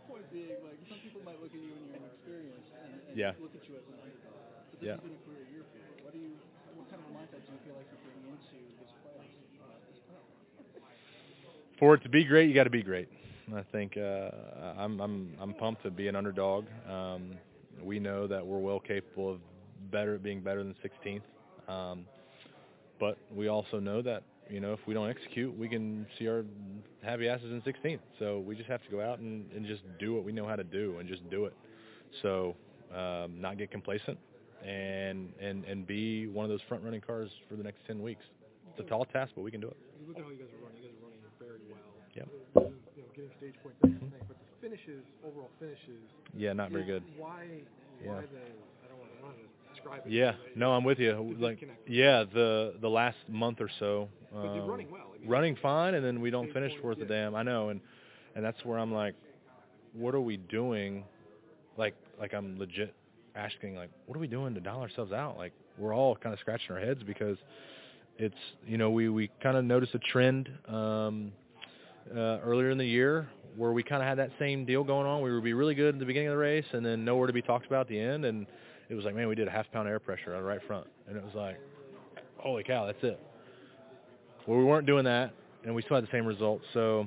Speaker 7: Point being, like some people might look at you and your inexperience and, and
Speaker 17: Yeah.
Speaker 7: look at you as an underdog. But this
Speaker 17: Yeah.
Speaker 7: has been a career year for you. What do you? What kind of mindset do you feel like you're bringing into this playoffs? Uh, this playoff?
Speaker 17: For it to be great, you got to be great. I think uh, I'm I'm I'm pumped to be an underdog. Um, we know that we're well capable of better being better than 16th, um, but we also know that you know if we don't execute, we can see our happy asses in 16th. So we just have to go out and, and just do what we know how to do and just do it. So um, not get complacent and and and be one of those front running cars for the next 10 weeks. It's a tall task, but we can do it.
Speaker 7: Look at how you guys are running. You guys are running very well.
Speaker 17: Yep.
Speaker 7: You know, getting stage points, that kind of thing. But the finishes, overall finishes.
Speaker 17: Yeah, not very good.
Speaker 7: Why?
Speaker 17: Yeah.
Speaker 7: The? I don't want to, I don't want to describe it.
Speaker 17: Yeah, no, I'm with you. Like, yeah, the the last month or so,
Speaker 7: But you're
Speaker 17: um,
Speaker 7: running well. I mean,
Speaker 17: running fine, and then we don't finish worth a damn. I know, and and that's where I'm like, what are we doing? Like, like I'm legit asking, like, what are we doing to dial ourselves out? Like, we're all kind of scratching our heads because it's, you know, we we kind of noticed a trend um, uh, earlier in the year where we kind of had that same deal going on. We would be really good at the beginning of the race, and then nowhere to be talked about at the end, and it was like, man, we did a half pound air pressure on the right front, and it was like, holy cow, that's it. Well, we weren't doing that, and we still had the same results. So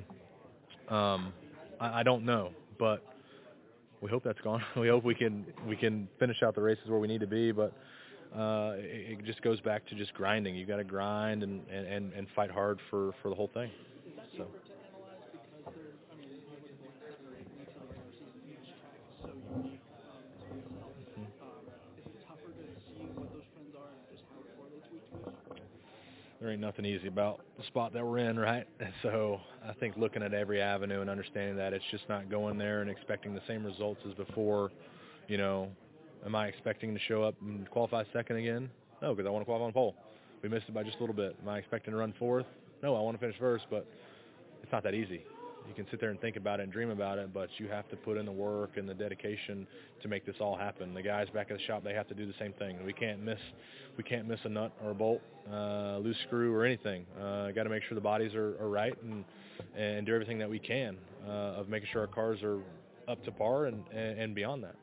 Speaker 17: um, I, I don't know, but we hope that's gone. we hope we can we can finish out the races where we need to be. But uh, it, it just goes back to just grinding. You got to grind and, and and fight hard for for the whole thing. So. There ain't nothing easy about the spot that we're in, right? So I think looking at every avenue and understanding that it's just not going there and expecting the same results as before, you know, am I expecting to show up and qualify second again? No, because I want to qualify on pole. We missed it by just a little bit. Am I expecting to run fourth? No, I want to finish first, but it's not that easy. You can sit there and think about it and dream about it, but you have to put in the work and the dedication to make this all happen. The guys back at the shop, they have to do the same thing. We can't miss, we can't miss a nut or a bolt, uh, loose screw or anything. Uh, Got to make sure the bodies are, are right and and do everything that we can uh, of making sure our cars are up to par and and, and beyond that.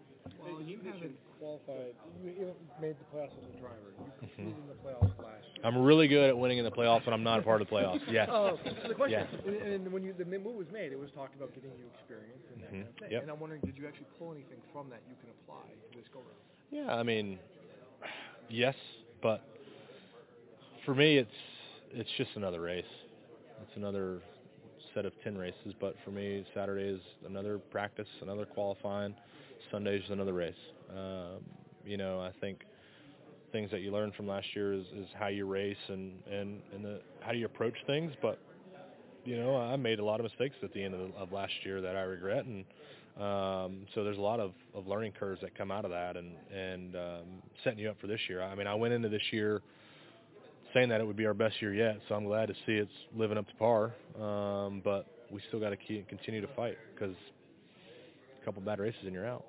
Speaker 7: Well, you haven't qualified. You made the playoffs as a driver. You
Speaker 17: Mm-hmm.
Speaker 7: competed in the playoffs last year.
Speaker 17: I'm really good at winning in the playoffs when I'm not a part of the playoffs. Yes.
Speaker 7: Oh, so the question,
Speaker 17: Yes.
Speaker 7: and when you the move was made, it was talked about getting you experience and that kind of thing.
Speaker 17: Yep.
Speaker 7: And I'm wondering, did you actually pull anything from that you can apply to this go round?
Speaker 17: Yeah, I mean, yes, but for me, it's it's just another race. It's another set of ten races, but for me, Saturday is another practice, another qualifying. Sunday is another race. Um, you know, I think things that you learned from last year is, is how you race and and and the, how you approach things. But you know, I made a lot of mistakes at the end of, of last year that I regret, and um, so there's a lot of, of learning curves that come out of that, and and um, setting you up for this year. I mean, I went into this year saying that it would be our best year yet, so I'm glad to see it's living up to par. Um, but we still got to continue to fight because a couple bad races and you're out.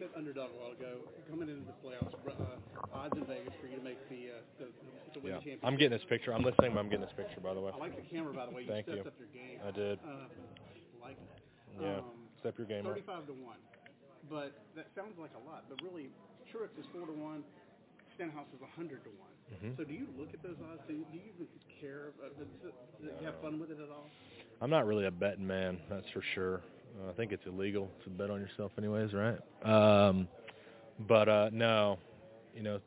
Speaker 12: Said underdog a while ago. Coming into the playoffs, uh, odds in Vegas for you to make the uh, the, the win
Speaker 17: Yeah,
Speaker 12: championship.
Speaker 17: I'm getting this picture. I'm listening, but I'm getting this picture, by the way.
Speaker 12: I like the camera, by the way. You
Speaker 17: Thank
Speaker 12: stepped
Speaker 17: you.
Speaker 12: up your game.
Speaker 17: I did.
Speaker 12: Uh, like that.
Speaker 17: Yeah,
Speaker 12: Um,
Speaker 17: step your game up.
Speaker 12: Thirty-five to one, but that sounds like a lot. But really, Truex is four to one. Stenhouse is a hundred to one.
Speaker 17: Mhm.
Speaker 12: So do you look at those odds? Do you, do you even care? Uh, do you have fun with it at all?
Speaker 17: I'm not really a betting man, that's for sure. I think it's illegal to bet on yourself, anyways, right? Um, but uh, no, you know,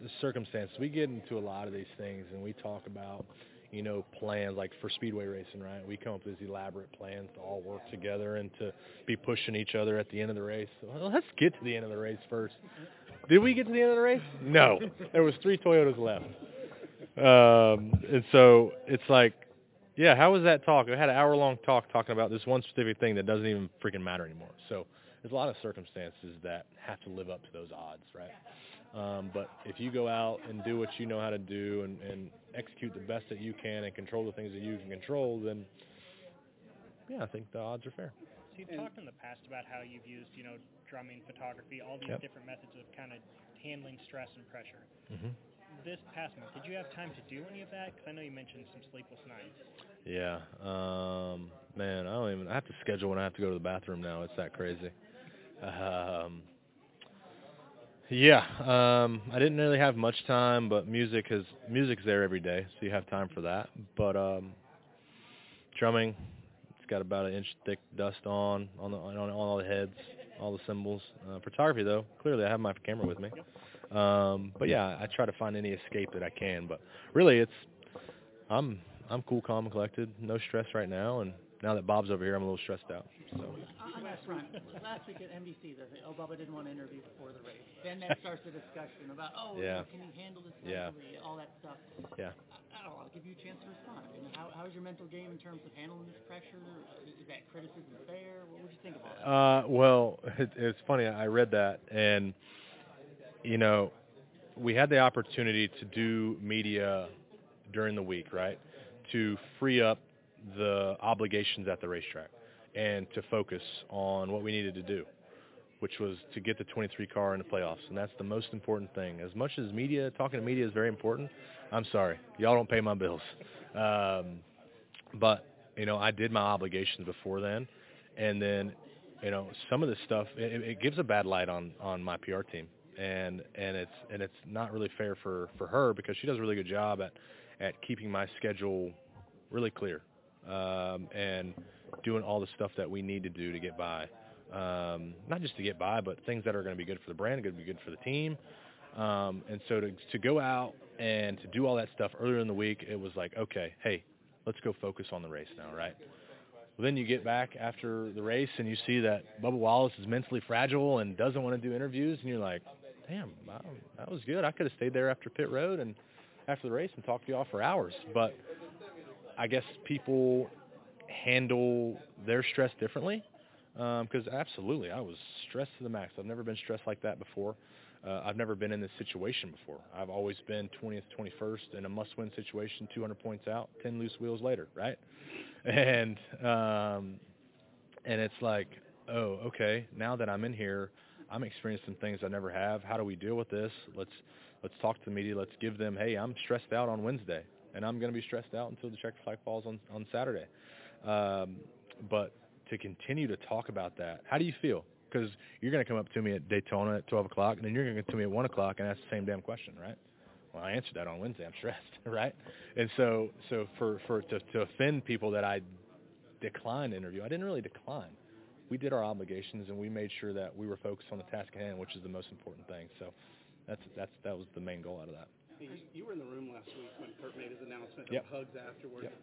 Speaker 17: the circumstances. We get into a lot of these things, and we talk about, you know, plans like for speedway racing, right? We come up with these elaborate plans to all work together and to be pushing each other at the end of the race. Well, let's get to the end of the race first. Did we get to the end of the race? No. There was three Toyotas left. Um, and so it's like, yeah, how was that talk? I had an hour long talk talking about this one specific thing that doesn't even freaking matter anymore. So there's a lot of circumstances that have to live up to those odds, right? Um, but if you go out and do what you know how to do and, and execute the best that you can and control the things that you can control, then yeah, I think the odds are fair.
Speaker 9: So you've talked in the past about how you've used, you know, drumming, photography, all these
Speaker 17: Yep.
Speaker 9: different methods of kind of handling stress and pressure.
Speaker 17: hmm
Speaker 9: This past month, did you have time to do any of that? Because I know you mentioned some sleepless nights.
Speaker 17: Yeah. Um, man, I don't even. I have to schedule when I have to go to the bathroom now. It's that crazy. Um, yeah. Um, I didn't really have much time, but music is music's there every day, so you have time for that. But um, drumming, it's got about an inch thick dust on on the on, on all the heads, all the cymbals. Uh, photography though, clearly I have my camera with me. Um, but yeah, I try to find any escape that I can. But really, it's I'm I'm cool, calm, and collected. No stress right now, and now that Bob's over here, I'm a little stressed out. So
Speaker 8: On that front, last week at NBC, they say, oh, Bubba didn't want to interview before the race. Then that starts the discussion about, oh, you
Speaker 17: Yeah.
Speaker 8: know, can you handle this
Speaker 17: Yeah.
Speaker 8: all that stuff.
Speaker 17: Yeah.
Speaker 8: I, I don't know, I'll give you a chance to respond. I mean, how, how's your mental game in terms of handling this pressure? Is that criticism fair? What would you think about that?
Speaker 17: Uh, well, it, it's funny. I read that, and you know, we had the opportunity to do media during the week, right? To free up the obligations at the racetrack and to focus on what we needed to do, which was to get the 23 car in the playoffs, and that's the most important thing. As much as media, talking to media is very important. I'm sorry, y'all don't pay my bills. Um, but you know, I did my obligations before then, and then you know some of this stuff it, it gives a bad light on on my PR team, and and it's and it's not really fair for for her because she does a really good job at at keeping my schedule really clear um, and doing all the stuff that we need to do to get by. Um, not just to get by, but things that are going to be good for the brand, going to be good for the team. Um, and so to to go out and to do all that stuff earlier in the week, it was like, okay, hey, let's go focus on the race now, right? Well, then you get back after the race and you see that Bubba Wallace is mentally fragile and doesn't want to do interviews, and you're like, damn, wow, that was good. I could have stayed there after pit road and after the race and talked to y'all for hours. But I guess people handle their stress differently because absolutely, I was stressed to the max. I've never been stressed like that before. Uh, I've never been in this situation before. I've always been 20th, 21st in a must-win situation, 200 points out, 10 loose wheels later, right? And um, and it's like, oh, okay. Now that I'm in here, I'm experiencing things I never have. How do we deal with this? Let's let's talk to the media. Let's give them, hey, I'm stressed out on Wednesday, and I'm going to be stressed out until the check flag falls on on Saturday. Um, but to continue to talk about that, how do you feel? Because you're going to come up to me at Daytona at 12 o'clock, and then you're going to come to me at 1 o'clock and ask the same damn question, right? Well, I answered that on Wednesday. I'm stressed, right? And so, so for for to, to offend people that I declined interview, I didn't really decline. We did our obligations, and we made sure that we were focused on the task at hand, which is the most important thing. So, that's that's that was the main goal out of that.
Speaker 12: You, you were in the room last week when Kurt made his announcement
Speaker 17: Yep.
Speaker 12: hugs afterward.
Speaker 17: Yep.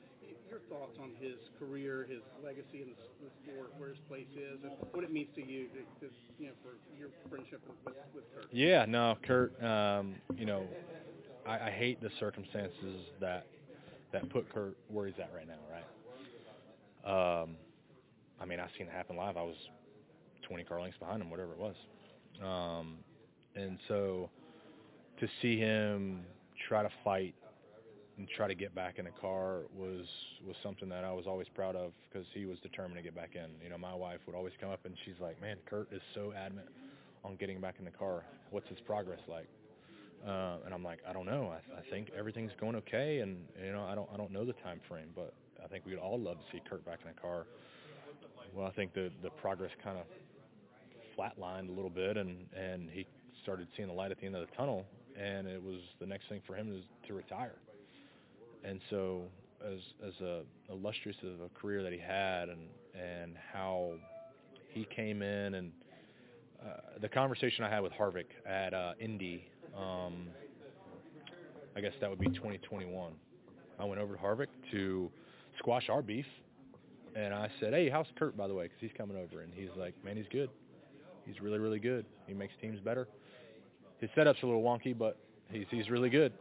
Speaker 12: Your thoughts on his career, his legacy in the, the sport, where his place is, and what it means to you, to, to, you know, for your friendship with, with Kurt.
Speaker 17: Yeah, no, Kurt. Um, you know, I, I hate the circumstances that that put Kurt where he's at right now. Right. Um, I mean, I seen it happen live. I was 20 car lengths behind him, whatever it was. Um, and so to see him try to fight and try to get back in the car was was something that I was always proud of because he was determined to get back in. You know, my wife would always come up and she's like, "Man, Kurt is so adamant on getting back in the car. What's his progress like?" Uh, and I'm like, I don't know. I, I think everything's going okay, and you know, I don't I don't know the time frame, but I think we'd all love to see Kurt back in the car. Well, I think the the progress kind of flatlined a little bit, and and he started seeing the light at the end of the tunnel, and it was the next thing for him is to retire. And so, as as a illustrious of a career that he had, and and how he came in, and uh, the conversation I had with Harvick at uh, Indy, um, I guess that would be 2021. I went over to Harvick to squash our beef, and I said, "Hey, how's Kurt, by the way? Because he's coming over." And he's like, "Man, he's good. He's really, really good. He makes teams better. His setup's are a little wonky, but he's he's really good."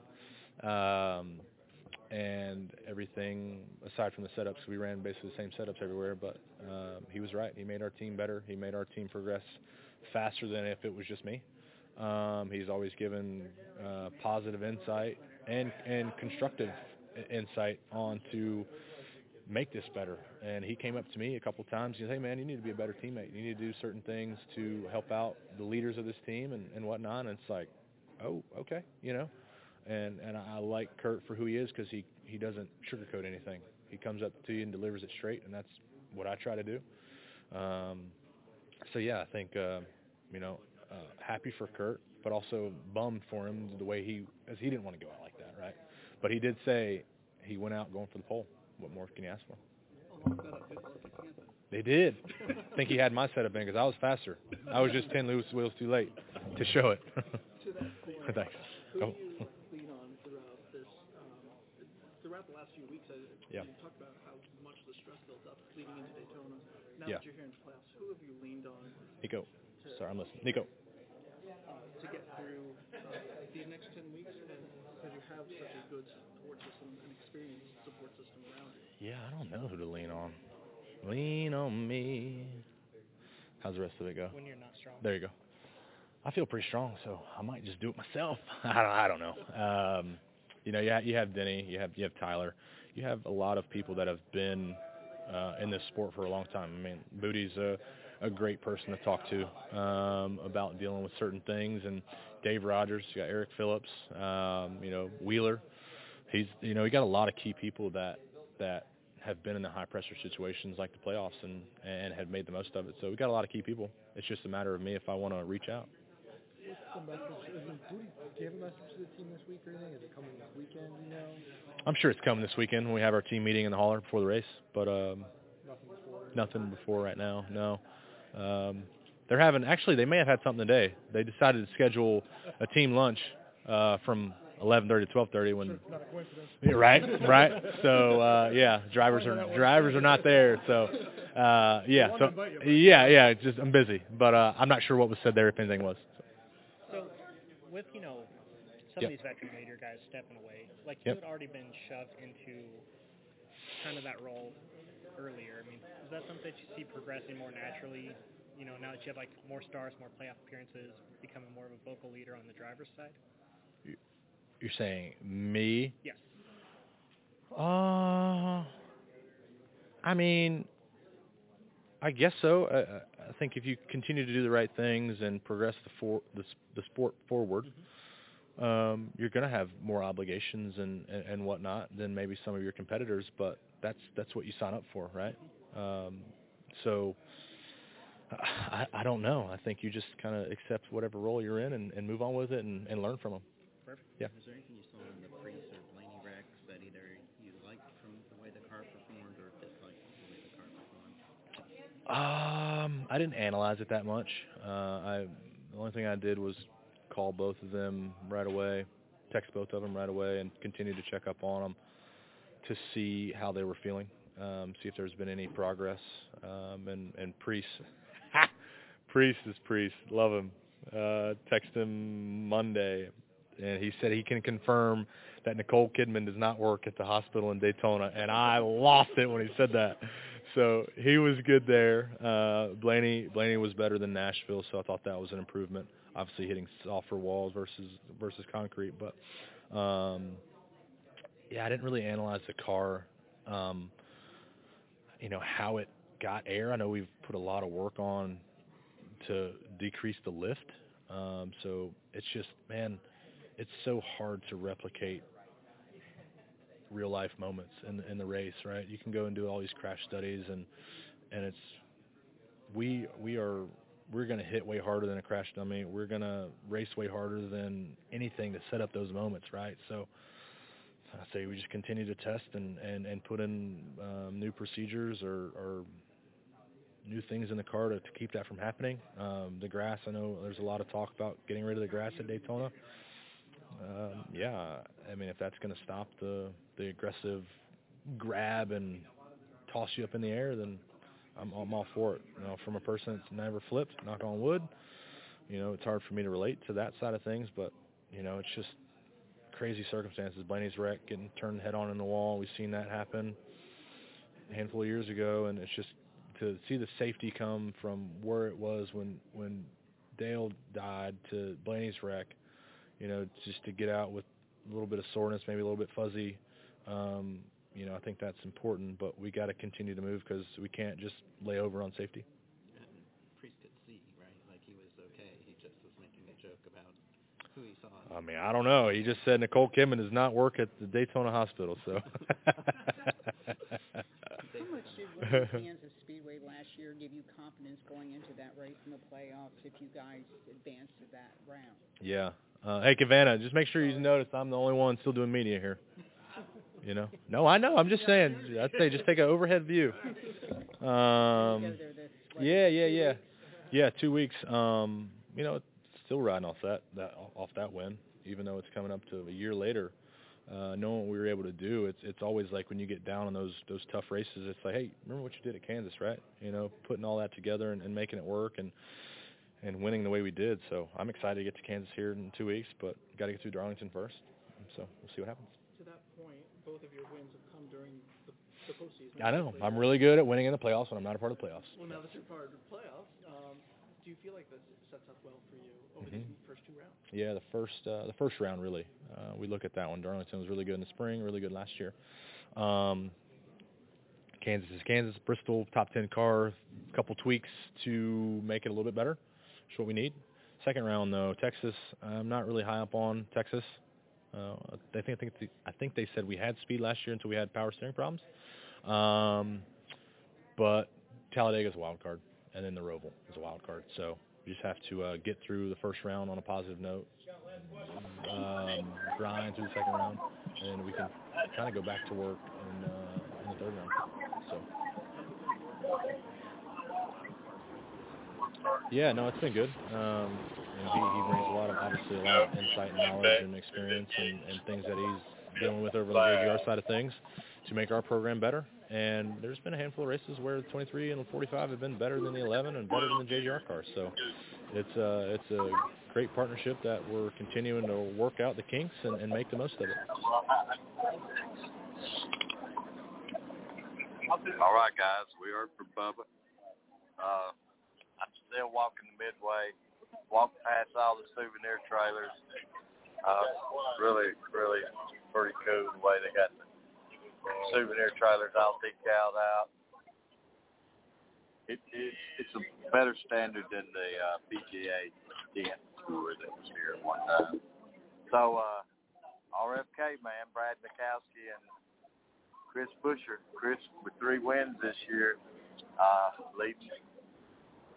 Speaker 17: Um, and everything aside from the setups, we ran basically the same setups everywhere. But um, he was right. He made our team better. He made our team progress faster than if it was just me. Um, he's always given uh, positive insight and and constructive insight on to make this better. And he came up to me a couple times. He said, "Hey man, you need to be a better teammate. You need to do certain things to help out the leaders of this team and, and whatnot." And it's like, "Oh, okay," you know. And and I like Kurt for who he is because he he doesn't sugarcoat anything. He comes up to you and delivers it straight, and that's what I try to do. Um, so yeah, I think uh, you know uh, happy for Kurt, but also bummed for him the way he as he didn't want to go out like that, right? But he did say he went out going for the pole. What more can you ask for? They did. I think he had my setup in because I was faster. I was just 10 loose wheels too late to show it.
Speaker 7: To that point,
Speaker 17: Thanks.
Speaker 7: who
Speaker 17: Go.
Speaker 7: do you lean on throughout this, um, throughout the last few weeks? I,
Speaker 17: Yeah.
Speaker 7: You talked about how much the stress built up leading into Daytona. Now
Speaker 17: Yeah.
Speaker 7: that you're here in the playoffs, who have you leaned on
Speaker 17: Nico. Sorry, I'm listening. Nico.
Speaker 7: uh, to get through uh, these next 10 weeks because you have such a good support system and experienced support system around you?
Speaker 17: Yeah, I don't know who to lean on. Lean on me. How's the rest of it go?
Speaker 9: When you're not strong.
Speaker 17: There you go. I feel pretty strong, so I might just do it myself. I don't, I don't know. Um, you know, you have, you have Denny, you have you have Tyler, you have a lot of people that have been uh, in this sport for a long time. I mean, Bootie's a, a great person to talk to um, about dealing with certain things, and Dave Rogers, you got Eric Phillips, um, you know Wheeler. He's you know you got a lot of key people that that have been in the high pressure situations like the playoffs and and have made the most of it. So we got a lot of key people. It's just a matter of me if I want to reach out. I'm sure it's coming this weekend when we have our team meeting in the hauler before the race, but um,
Speaker 7: Nothing before?
Speaker 17: nothing before right now. No, um, they're having actually they may have had something today. They decided to schedule a team lunch uh, from 11:30 to 12:30 when
Speaker 7: Not a coincidence.
Speaker 17: yeah, right, right. So uh, yeah, drivers are drivers are not there. So uh, yeah, so yeah, yeah. Just I'm busy, but uh, I'm not sure what was said there if anything was.
Speaker 9: So, with you know some
Speaker 17: Yep.
Speaker 9: of these veteran major guys stepping away, like
Speaker 17: Yep.
Speaker 9: you had already been shoved into kind of that role earlier. I mean, is that something that you see progressing more naturally? You know, now that you have like more stars, more playoff appearances, becoming more of a vocal leader on the driver's side.
Speaker 17: You're saying me?
Speaker 9: Yes.
Speaker 17: Uh, I mean, I guess so. I, I- think if you continue to do the right things and progress the for the, the sport forward, um, you're going to have more obligations and, and and whatnot than maybe some of your competitors. But that's that's what you sign up for, right? Um, so I, I don't know. I think you just kind of accept whatever role you're in and, and move on with it and, and learn from them.
Speaker 9: Perfect.
Speaker 17: Yeah.
Speaker 2: Is there anything you saw in the Preece or Blaney wrecks that either you liked from the way the car performed or disliked from the way the car performed?
Speaker 17: Um, I didn't analyze it that much. Uh, I the only thing I did was call both of them right away, text both of them right away, and continue to check up on them to see how they were feeling, um, see if there's been any progress. Um, and and Preece, Preece is Preece, love him. Uh, text him Monday, and he said he can confirm that Nicole Kidman does not work at the hospital in Daytona, and I lost it when he said that. So he was good there. Uh, Blaney Blaney was better than Nashville, so I thought that was an improvement. Obviously, hitting softer walls versus versus concrete, but um, yeah, I didn't really analyze the car. Um, you know how it got air. I know we've put a lot of work on to decrease the lift. Um, so it's just man, it's so hard to replicate real life moments in in the race, right? You can go and do all these crash studies and and it's we we are we're going to hit way harder than a crash dummy. We're going to race way harder than anything to set up those moments, right? So I say we just continue to test and and and put in um, new procedures or or new things in the car to, to keep that from happening. Um, the grass, I know there's a lot of talk about getting rid of the grass at Daytona. Um, yeah, I mean if that's going to stop the the aggressive grab and toss you up in the air, then I'm, I'm all for it. You know, from a person that's never flipped, knock on wood, you know, it's hard for me to relate to that side of things, but you know, it's just crazy circumstances. Blaney's wreck, getting turned head on in the wall. We've seen that happen a handful of years ago, and it's just to see the safety come from where it was when when Dale died to Blaney's wreck. You know, just to get out with a little bit of soreness, maybe a little bit fuzzy. Um, you know, I think that's important, but we got to continue to move because we can't just lay over on safety.
Speaker 2: And Preece could see, right? Like he was okay. He just was making a joke about who he saw.
Speaker 17: I mean, I don't know. He just said Nicole Kidman does not work at the Daytona Hospital, so.
Speaker 4: How much did winning Kansas Speedway last year give you confidence going into that race in the playoffs if you guys advanced to that round?
Speaker 17: yeah. Uh, hey, Cavanna, just make sure you notice I'm the only one still doing media here. You know? No, I know. I'm just saying. I'd say just take an overhead view. Um, yeah, yeah, yeah, yeah. Two weeks. Um, you know, still riding off that that off that win, even though it's coming up to a year later. Uh, knowing what we were able to do, it's it's always like when you get down on those those tough races, it's like, hey, remember what you did at Kansas, right? You know, putting all that together and, and making it work and and winning the way we did. So I'm excited to get to Kansas here in two weeks, but got to get through Darlington first. So we'll see what happens.
Speaker 7: To that point, both of your wins have come during the, the postseason.
Speaker 17: I know I'm really good at winning in the playoffs when I'm not a part of the playoffs.
Speaker 7: Well, now that you're part of the playoffs, um, do you feel like this sets up well for you over
Speaker 17: Mhm.
Speaker 7: these first two rounds?
Speaker 17: Yeah, the first uh, the first round really. Uh, we look at that one. Darlington was really good in the spring, really good last year. Um, Kansas is Kansas. Bristol top ten car, a couple tweaks to make it a little bit better. That's what we need. Second round though, Texas. I'm not really high up on Texas. Uh, I think I think the, I think they said we had speed last year until we had power steering problems. Um, but is a wild card, and then the Roval is a wild card. So we just have to uh, get through the first round on a positive note, um, grind through the second round, and then we can kind of go back to work in, uh, in the third round. So Yeah, no, it's been good. Um, you he, he brings a lot of obviously a lot of insight and knowledge and experience and, and things that he's dealing with over the JGR side of things to make our program better. And there's been a handful of races where the 23 and the 45 have been better than the 11 and better than the JGR cars. So it's a it's a great partnership that we're continuing to work out the kinks and, and make the most of it.
Speaker 16: All right, guys, we heard from Bubba. Uh, I'm still walking the midway, walking past all the souvenir trailers. Uh, really, really pretty cool the way they got the souvenir trailers all decaled out. It, it, it's a better standard than the uh, PGA Dent tour that was here at one time. So, uh, RFK, man, Brad Keselowski and Chris Buescher. Chris with three wins this year, uh, leading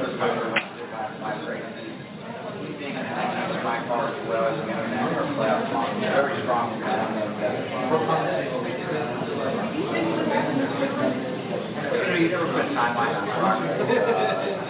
Speaker 21: was my first last race. Being in my car as well as the NASCAR playoff, very strong. You never put a timeline on car. Just trying to, trying to do the right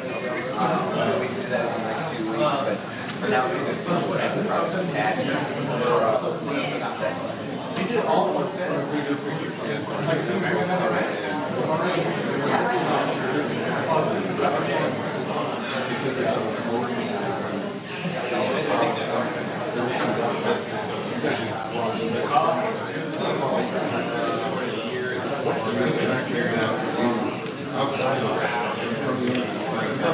Speaker 21: proud. Um, we can do that in the next two weeks, but for now, we're going to have the progress attached. We're, uh, we did all the work that we do for you. So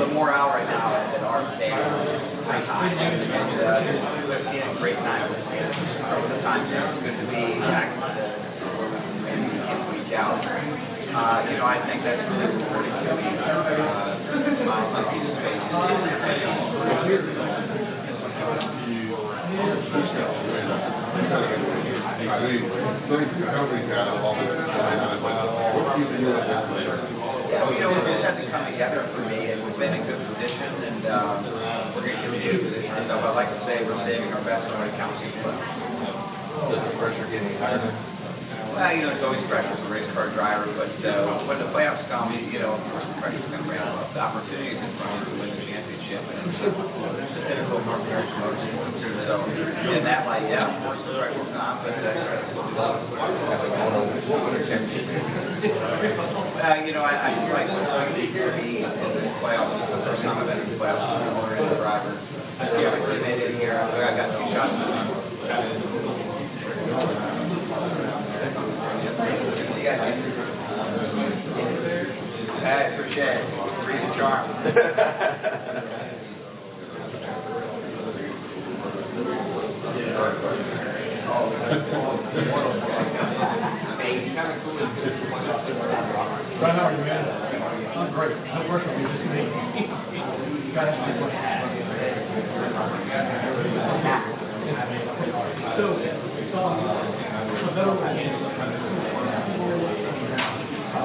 Speaker 21: the morale right now at our stage is high time, and uh, we're a great time with the time. It's good to be back to maybe get reach out. Uh, you know, I think that's really rewarding to me. Uh, smiles on people's Yeah, well, you know, we just had to come together for me, and we've been in good position, and um, we're going to continue with this. So I'd like to say we're saving our best when it counts well. Does the pressure getting higher? Well, you know, it's always pressure as a race car driver, but uh, when the playoffs come, you, know, of course, the pressure's going to ramp up. The opportunity is in front of you to win the championship, in that light, yeah, of course, the pressure's on, but uh. Uh, you know, I, I like in the playoffs. The first time I've been in the playoffs a motor and a driver. Yeah, we made it here. I got two shots. I appreciate it. Breathe the charm.
Speaker 22: Right now, you man. I'm great. I'm working with you. Just me.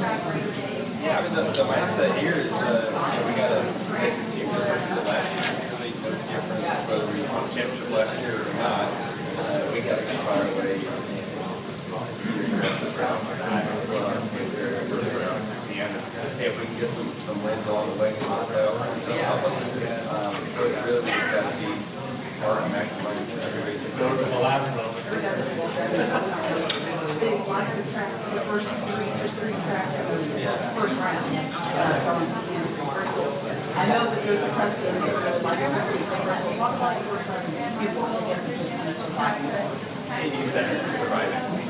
Speaker 22: guys are
Speaker 21: Yeah, I mean, the, the mindset here is, uh, you we gotta make the team from last year. It really difference whether we won last year or not. Uh, we gotta come our way. And if we can get some, some wins along the way, that'll help us. Um, so it's really just gotta be hard and maximize everybody's.
Speaker 23: Go to the last row.
Speaker 24: The first three, there's three tracks that was first round. I know that there's a precedent here, but like, what about the first round? Before we get to the final.
Speaker 21: Like that. Driver, for the picture, strategy,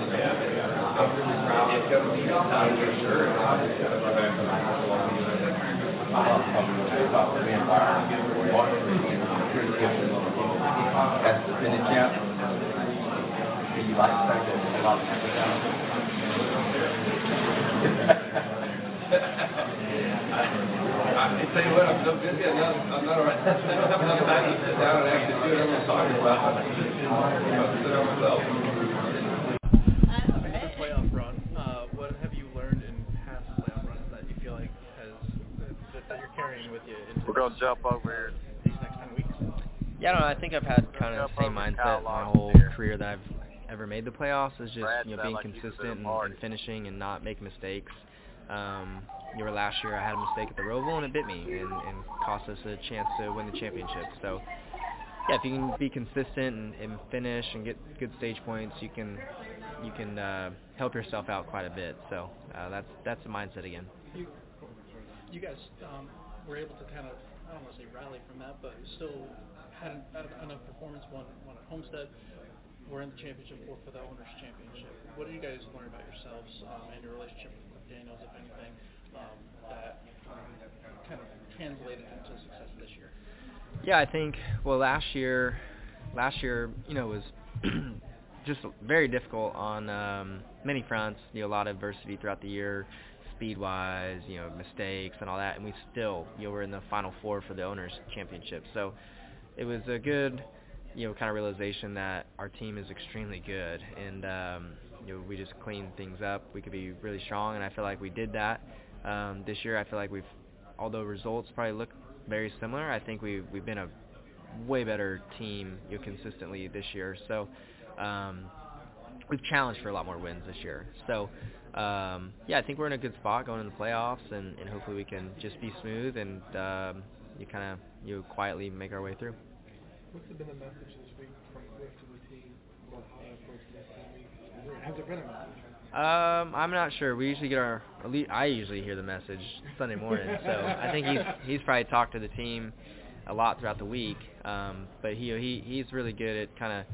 Speaker 21: it's really couple of not going down. I don't know if I can much more. And then, That's the champ. Do you like the fact that a lot of I tell you what, I'm so busy, I'm not, I'm not, I don't have enough time to sit down and actually do what I'm talking about. On myself.
Speaker 7: The playoff run, uh, what have you learned in past playoff runs that you feel like has that, that with you into
Speaker 16: We're gonna jump over here.
Speaker 7: these next ten weeks?
Speaker 25: Yeah, I don't know. I think I've had kind of the same
Speaker 16: Jump over Kyle
Speaker 25: mindset my
Speaker 16: Larson
Speaker 25: whole
Speaker 16: here.
Speaker 25: career that I've ever made the playoffs is just
Speaker 16: Brad
Speaker 25: you know being
Speaker 16: like
Speaker 25: consistent and, and finishing and not making mistakes. Um, you know, last year I had a mistake at the Roval and it bit me and, and cost us a chance to win the championship. So yeah, if you can be consistent and, and finish and get good stage points, you can you can uh, help yourself out quite a bit. So uh, that's that's the mindset again.
Speaker 7: You, you guys um, were able to kind of I don't want to say rally from that, but still had enough performance. One one at Homestead. We're in the championship four for the owners championship. What do you guys learn about yourselves um, and your relationship with Daniels, if anything, um, that kind of translated into success this year?
Speaker 25: Yeah, I think well last year, last year you know was just very difficult on um, many fronts. You know, a lot of adversity throughout the year, speed wise, you know, mistakes and all that, and we still you know were in the final four for the owners championship. So it was a good you know kind of realization that our team is extremely good and um, you know we just clean things up. We could be really strong, and I feel like we did that. Um, this year, I feel like we've although results probably look very similar, I think we we've been a way better team you know, consistently this year. So um, we've challenged for a lot more wins this year. So um, yeah, I think we're in a good spot going in the playoffs, and, and hopefully we can just be smooth and um, you kind of you quietly make our way through.
Speaker 7: What's been the message this week from Cliff to the team about how to approach this week? Has there been a message?
Speaker 25: Um, I'm not sure. We usually get our. At least I usually hear the message Sunday morning. So I think he's he's probably talked to the team a lot throughout the week. Um, but he he he's really good at kind of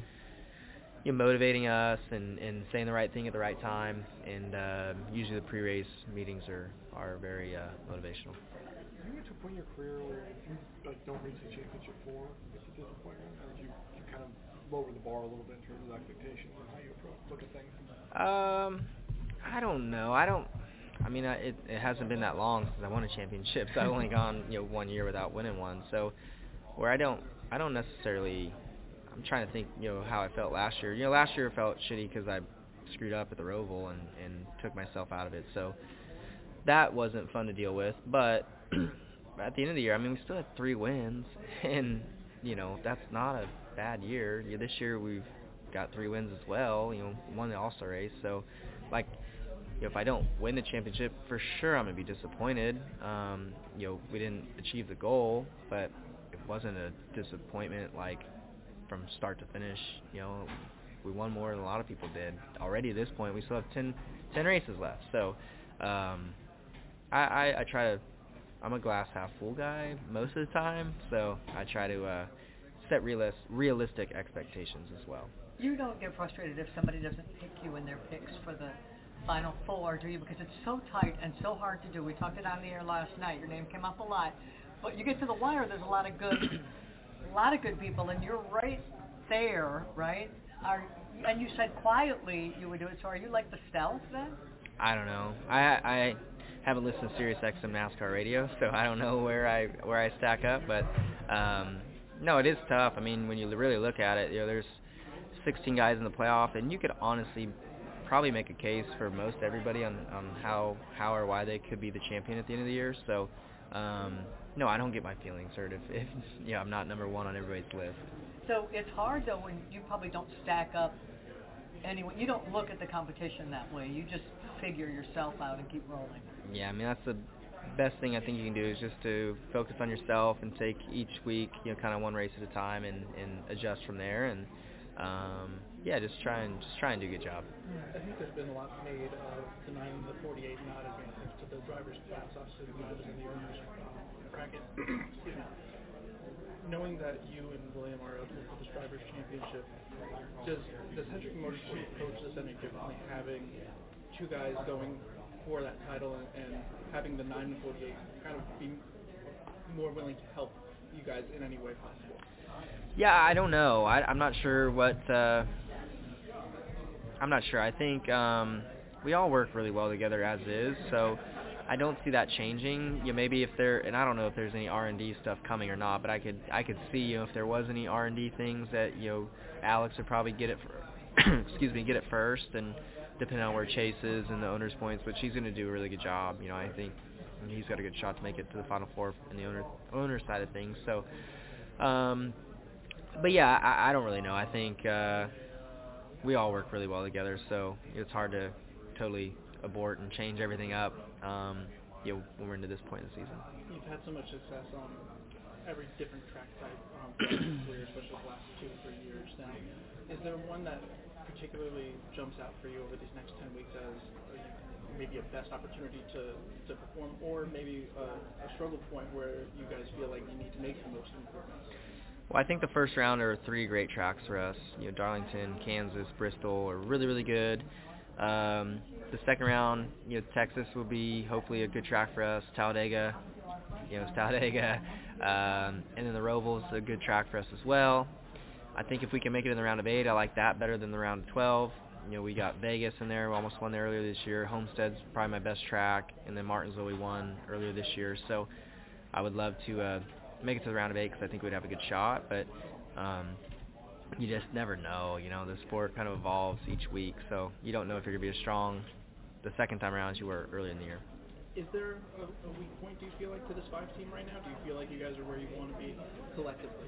Speaker 25: you know, motivating us and and saying the right thing at the right time. And uh, usually the pre-race meetings are are very uh, motivational.
Speaker 7: Do you to a point in your career where if you like don't reach the championship four, it's a disappointment, or do you, you kind of lower the bar a little bit in terms of expectations and how you approach, look at things?
Speaker 25: Um, I don't know. I don't. I mean, I, it it hasn't been that long since I won a championship. So I've only gone you know one year without winning one. So where I don't I don't necessarily. I'm trying to think you know how I felt last year. You know, last year felt shitty because I screwed up at the Roval and and took myself out of it. So that wasn't fun to deal with. But at the end of the year, I mean, we still had three wins, and you know that's not a bad year. You know, this year we've got three wins as well. You know, won the All Star race. So, like, you know, if I don't win the championship, for sure I'm gonna be disappointed. Um, you know, we didn't achieve the goal, but it wasn't a disappointment like from start to finish. You know, we won more than a lot of people did. Already at this point, we still have 10, 10 races left. So, um, I, I, I try to. I'm a glass half full guy most of the time, so I try to uh, set realist, realistic expectations as well.
Speaker 18: You don't get frustrated if somebody doesn't pick you in their picks for the final four, do you? Because it's so tight and so hard to do. We talked it on the air last night. Your name came up a lot, but you get to the wire. There's a lot of good, a lot of good people, and you're right there, right? Are and you said quietly you would do it. So are you like the stealth then?
Speaker 25: I don't know. I I haven't listened to Sirius XM NASCAR radio, so I don't know where I where I stack up. But um, no, it is tough. I mean, when you really look at it, you know, there's 16 guys in the playoff, and you could honestly probably make a case for most everybody on on how how or why they could be the champion at the end of the year. So um, no, I don't get my feelings hurt if if you know, I'm not number one on everybody's list.
Speaker 18: So it's hard though when you probably don't stack up anyway. You don't look at the competition that way. You just figure yourself out and keep rolling.
Speaker 25: Yeah, I mean that's the best thing I think you can do is just to focus on yourself and take each week, you know, kind of one race at a time and and adjust from there and um yeah, just try and just try and do a good job.
Speaker 7: I think there's been a lot made of the 9 the 48 not advantage to the drivers' class. Obviously, the 9 was in the owners' bracket. Knowing that you and William are eligible for this drivers' championship, does does Hendrick Motorsport approach this any differently, having two guys going for that title and, and having the 9 and 48 kind of be more willing to help you guys in any way possible?
Speaker 25: Yeah, I don't know. I, I'm not sure what. Uh, I'm not sure. I think um, we all work really well together as is, so I don't see that changing. You know, maybe if there, and I don't know if there's any R&D stuff coming or not, but I could I could see you know if there was any R&D things that you know Alex would probably get it for, excuse me, get it first, and depending on where Chase is and the owner's points, which he's going to do a really good job. You know, I think he's got a good shot to make it to the final four in the owner owner side of things. So, um, but yeah, I, I don't really know. I think uh, we all work really well together, so it's hard to totally abort and change everything up. Um, you know, when we're into this point in the season.
Speaker 7: You've had so much success on every different track type um, career, especially the last two or three years now. Is there one that particularly jumps out for you over these next 10 weeks as maybe a best opportunity to, to perform, or maybe a, a struggle point where you guys feel like you need to make the most improvements?
Speaker 25: Well, I think the first round are three great tracks for us. You know, Darlington, Kansas, Bristol are really, really good. Um, the second round, you know, Texas will be hopefully a good track for us. Talladega, you know, Talladega, um, and then the Roval's a good track for us as well. I think if we can make it in the round of eight, I like that better than the round of 12. You know, we got Vegas in there. We almost won there earlier this year. Homestead's probably my best track, and then Martinsville we won earlier this year. So I would love to uh, make it to the round of eight because I think we'd have a good shot. But um, you just never know. You know, the sport kind of evolves each week, so you don't know if you're going to be as strong the second time around as you were earlier in the year.
Speaker 7: Is there a, a weak point, do you feel like, to this five team right now? Do you feel like you guys are where you want to be collectively?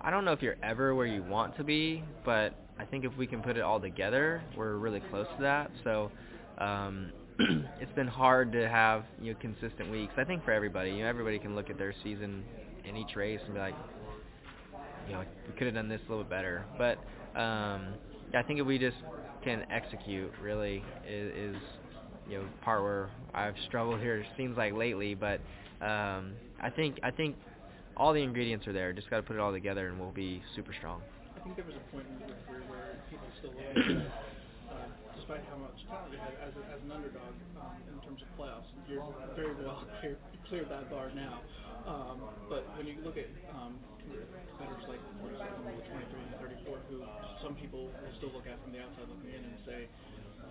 Speaker 25: I don't know if you're ever where you want to be, but I think if we can put it all together, we're really close to that. So um, it's been hard to have you know consistent weeks. I think for everybody, you know, everybody can look at their season in each race and be like, you know, we could have done this a little bit better. But um, yeah, I think if we just can execute, really, is, is you know part where I've struggled here. It seems like lately, but um, I think I think all the ingredients are there. Just got to put it all together, and we'll be super strong.
Speaker 7: I think there was a point in your career where people still despite how much talent you had, as, a, as an underdog um, in terms of playoffs. You're very well clear, cleared that bar now. Um, but when you look at um, competitors like 47, the 23, and 34, who some people will still look at from the outside looking in and say,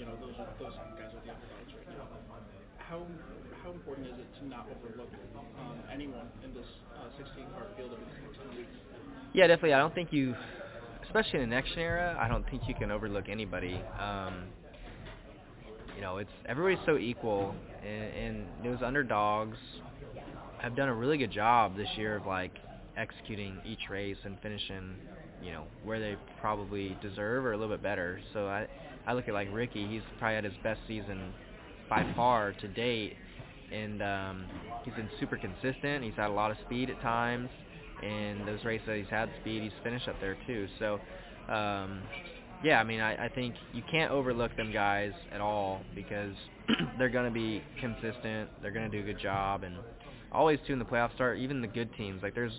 Speaker 7: you know, those are those guys are the underdogs right now. How how important is it to not overlook um, anyone in this uh, 16 car field over the next 10 weeks?
Speaker 25: Yeah, definitely. I don't think you, especially in the next era, I don't think you can overlook anybody. Um, you know, it's everybody's so equal, and, and those underdogs have done a really good job this year of like executing each race and finishing, you know, where they probably deserve or a little bit better. So I, I look at like Ricky. He's probably had his best season by far to date, and um, he's been super consistent. He's had a lot of speed at times, and those races that he's had speed, he's finished up there too. So, um, yeah, I mean, I, I think you can't overlook them guys at all because they're going to be consistent. They're going to do a good job, and always too in the playoff start, even the good teams, like there's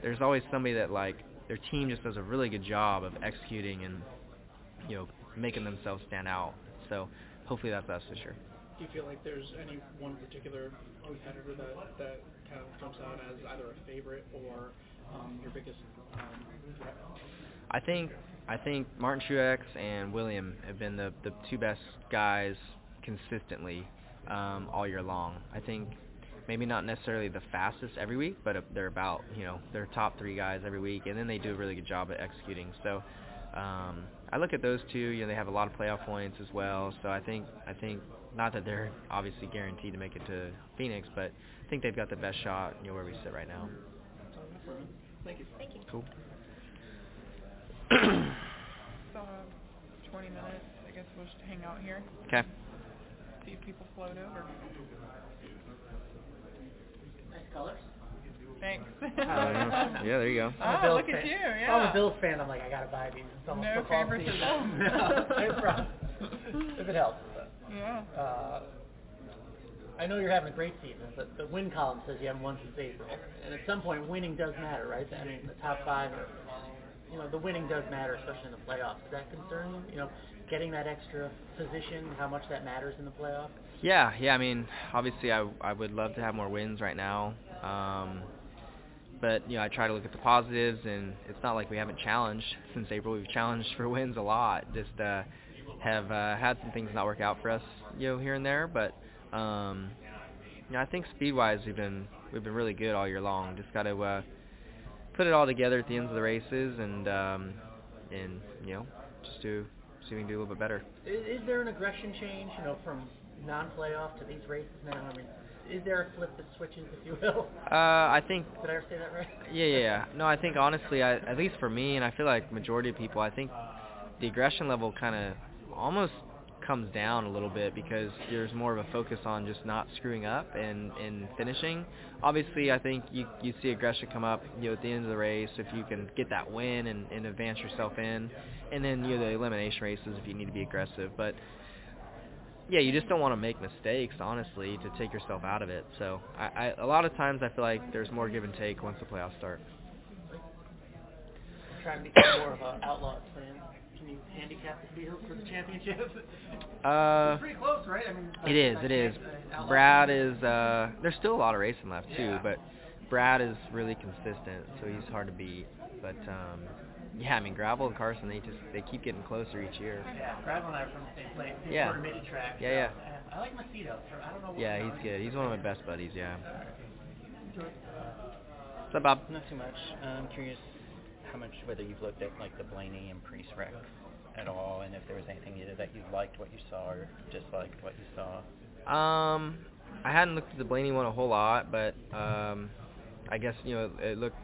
Speaker 25: there's always somebody that like their team just does a really good job of executing and you know making themselves stand out. So hopefully that's us this year.
Speaker 7: Do you feel like there's any one particular competitor that that kind of jumps out as either a favorite or um, your biggest um, threat?
Speaker 25: I think I think Martin Truex and William have been the the two best guys consistently um, all year long. I think maybe not necessarily the fastest every week, but they're about you know they're top three guys every week, and then they do a really good job at executing. So um, I look at those two. You know, they have a lot of playoff points as well. So I think I think not that they're obviously guaranteed to make it to Phoenix, but I think they've got the best shot. You know, where we sit right now.
Speaker 7: Thank you.
Speaker 26: Thank you.
Speaker 25: Cool.
Speaker 23: Still have 20 minutes. I guess we'll just hang out here.
Speaker 25: Okay.
Speaker 23: See if people float over.
Speaker 8: Nice colors.
Speaker 23: Thanks.
Speaker 25: yeah, there you go.
Speaker 8: I'm a
Speaker 23: Oh,
Speaker 8: Bills
Speaker 23: look
Speaker 8: fan.
Speaker 23: at you,
Speaker 8: If
Speaker 23: yeah.
Speaker 8: I'm a Bills fan. I'm like, I gotta buy these. It's almost
Speaker 23: No
Speaker 8: football
Speaker 23: favoritism.
Speaker 8: season. no, no. If it helps.
Speaker 23: Yeah.
Speaker 8: Uh, I know you're having a great season, but the win column says you haven't won since April. And at some point, winning does matter, right? I mean, the top five, are, you know, the winning does matter, especially in the playoffs. Does that concern you? You know, getting that extra position, how much that matters in the playoffs?
Speaker 25: Yeah, yeah. I mean, obviously, I I would love to have more wins right now. Um, but you know, I try to look at the positives, and it's not like we haven't challenged since April. We've challenged for wins a lot. Just uh, have uh, had some things not work out for us, you know, here and there. But um, you know, I think speed-wise, we've been we've been really good all year long. Just got to uh, put it all together at the ends of the races, and um, and you know, just to see if we can do a little bit better.
Speaker 8: Is, is there an aggression change, you know, from non-playoff to these races now? I mean, is there a flip that switches, if you will?
Speaker 25: Uh, I think
Speaker 8: Did I ever say that right?
Speaker 25: Yeah, yeah, yeah. No, I think honestly, I, at least for me, and I feel like majority of people, I think the aggression level kind of almost comes down a little bit because there's more of a focus on just not screwing up and and finishing. Obviously, I think you you see aggression come up, you know, at the end of the race if you can get that win and, and advance yourself in, and then you know the elimination races if you need to be aggressive, but. Yeah, you just don't want to make mistakes, honestly, to take yourself out of it. So, I, I a lot of times I feel like there's more give and take once the playoffs start.
Speaker 8: try and become more of an outlaw plan? You handicap the field for the championship?
Speaker 25: Uh,
Speaker 8: it's pretty close, right? I mean,
Speaker 25: It is. It is. Brad is. uh There's still a lot of racing left too,
Speaker 8: Yeah.
Speaker 25: but Brad is really consistent, so he's hard to beat. But um yeah, I mean Gravel and Carson, they just they keep getting closer each year.
Speaker 8: Yeah, Gravel and I are from the same place. Same
Speaker 25: Yeah.
Speaker 8: sort of midi track.
Speaker 25: Yeah,
Speaker 8: so,
Speaker 25: yeah.
Speaker 8: and I like Macedo. I don't know. What
Speaker 25: Yeah, he's good. He's one of my best buddies. Yeah. What's up, Bob?
Speaker 2: Not too much. I'm curious how much whether you've looked at like the Blaney and Preece wreck at all, and if there was anything either that you liked what you saw or disliked what you saw.
Speaker 25: Um, I hadn't looked at the Blaney one a whole lot, but um, I guess you know it looked.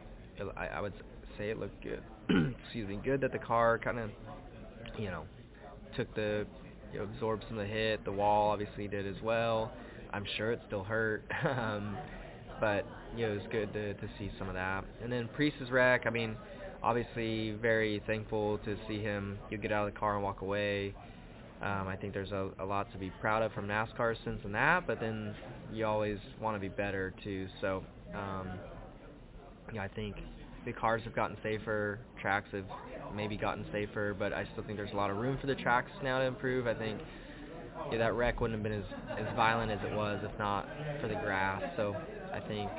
Speaker 25: I, I would say it looked good. Excuse me, good that the car kind of, you know, took the, you know, absorbed some of the hit. The wall obviously did as well. I'm sure it still hurt, um, but you know it was good to to see some of that. And then Preece's wreck. I mean, obviously very thankful to see him know, get out of the car and walk away. Um, I think there's a, a lot to be proud of from NASCAR since in that, but then you always want to be better too. So, um, yeah, I think the cars have gotten safer, tracks have maybe gotten safer, but I still think there's a lot of room for the tracks now to improve. I think yeah, that wreck wouldn't have been as, as violent as it was if not for the grass. So I think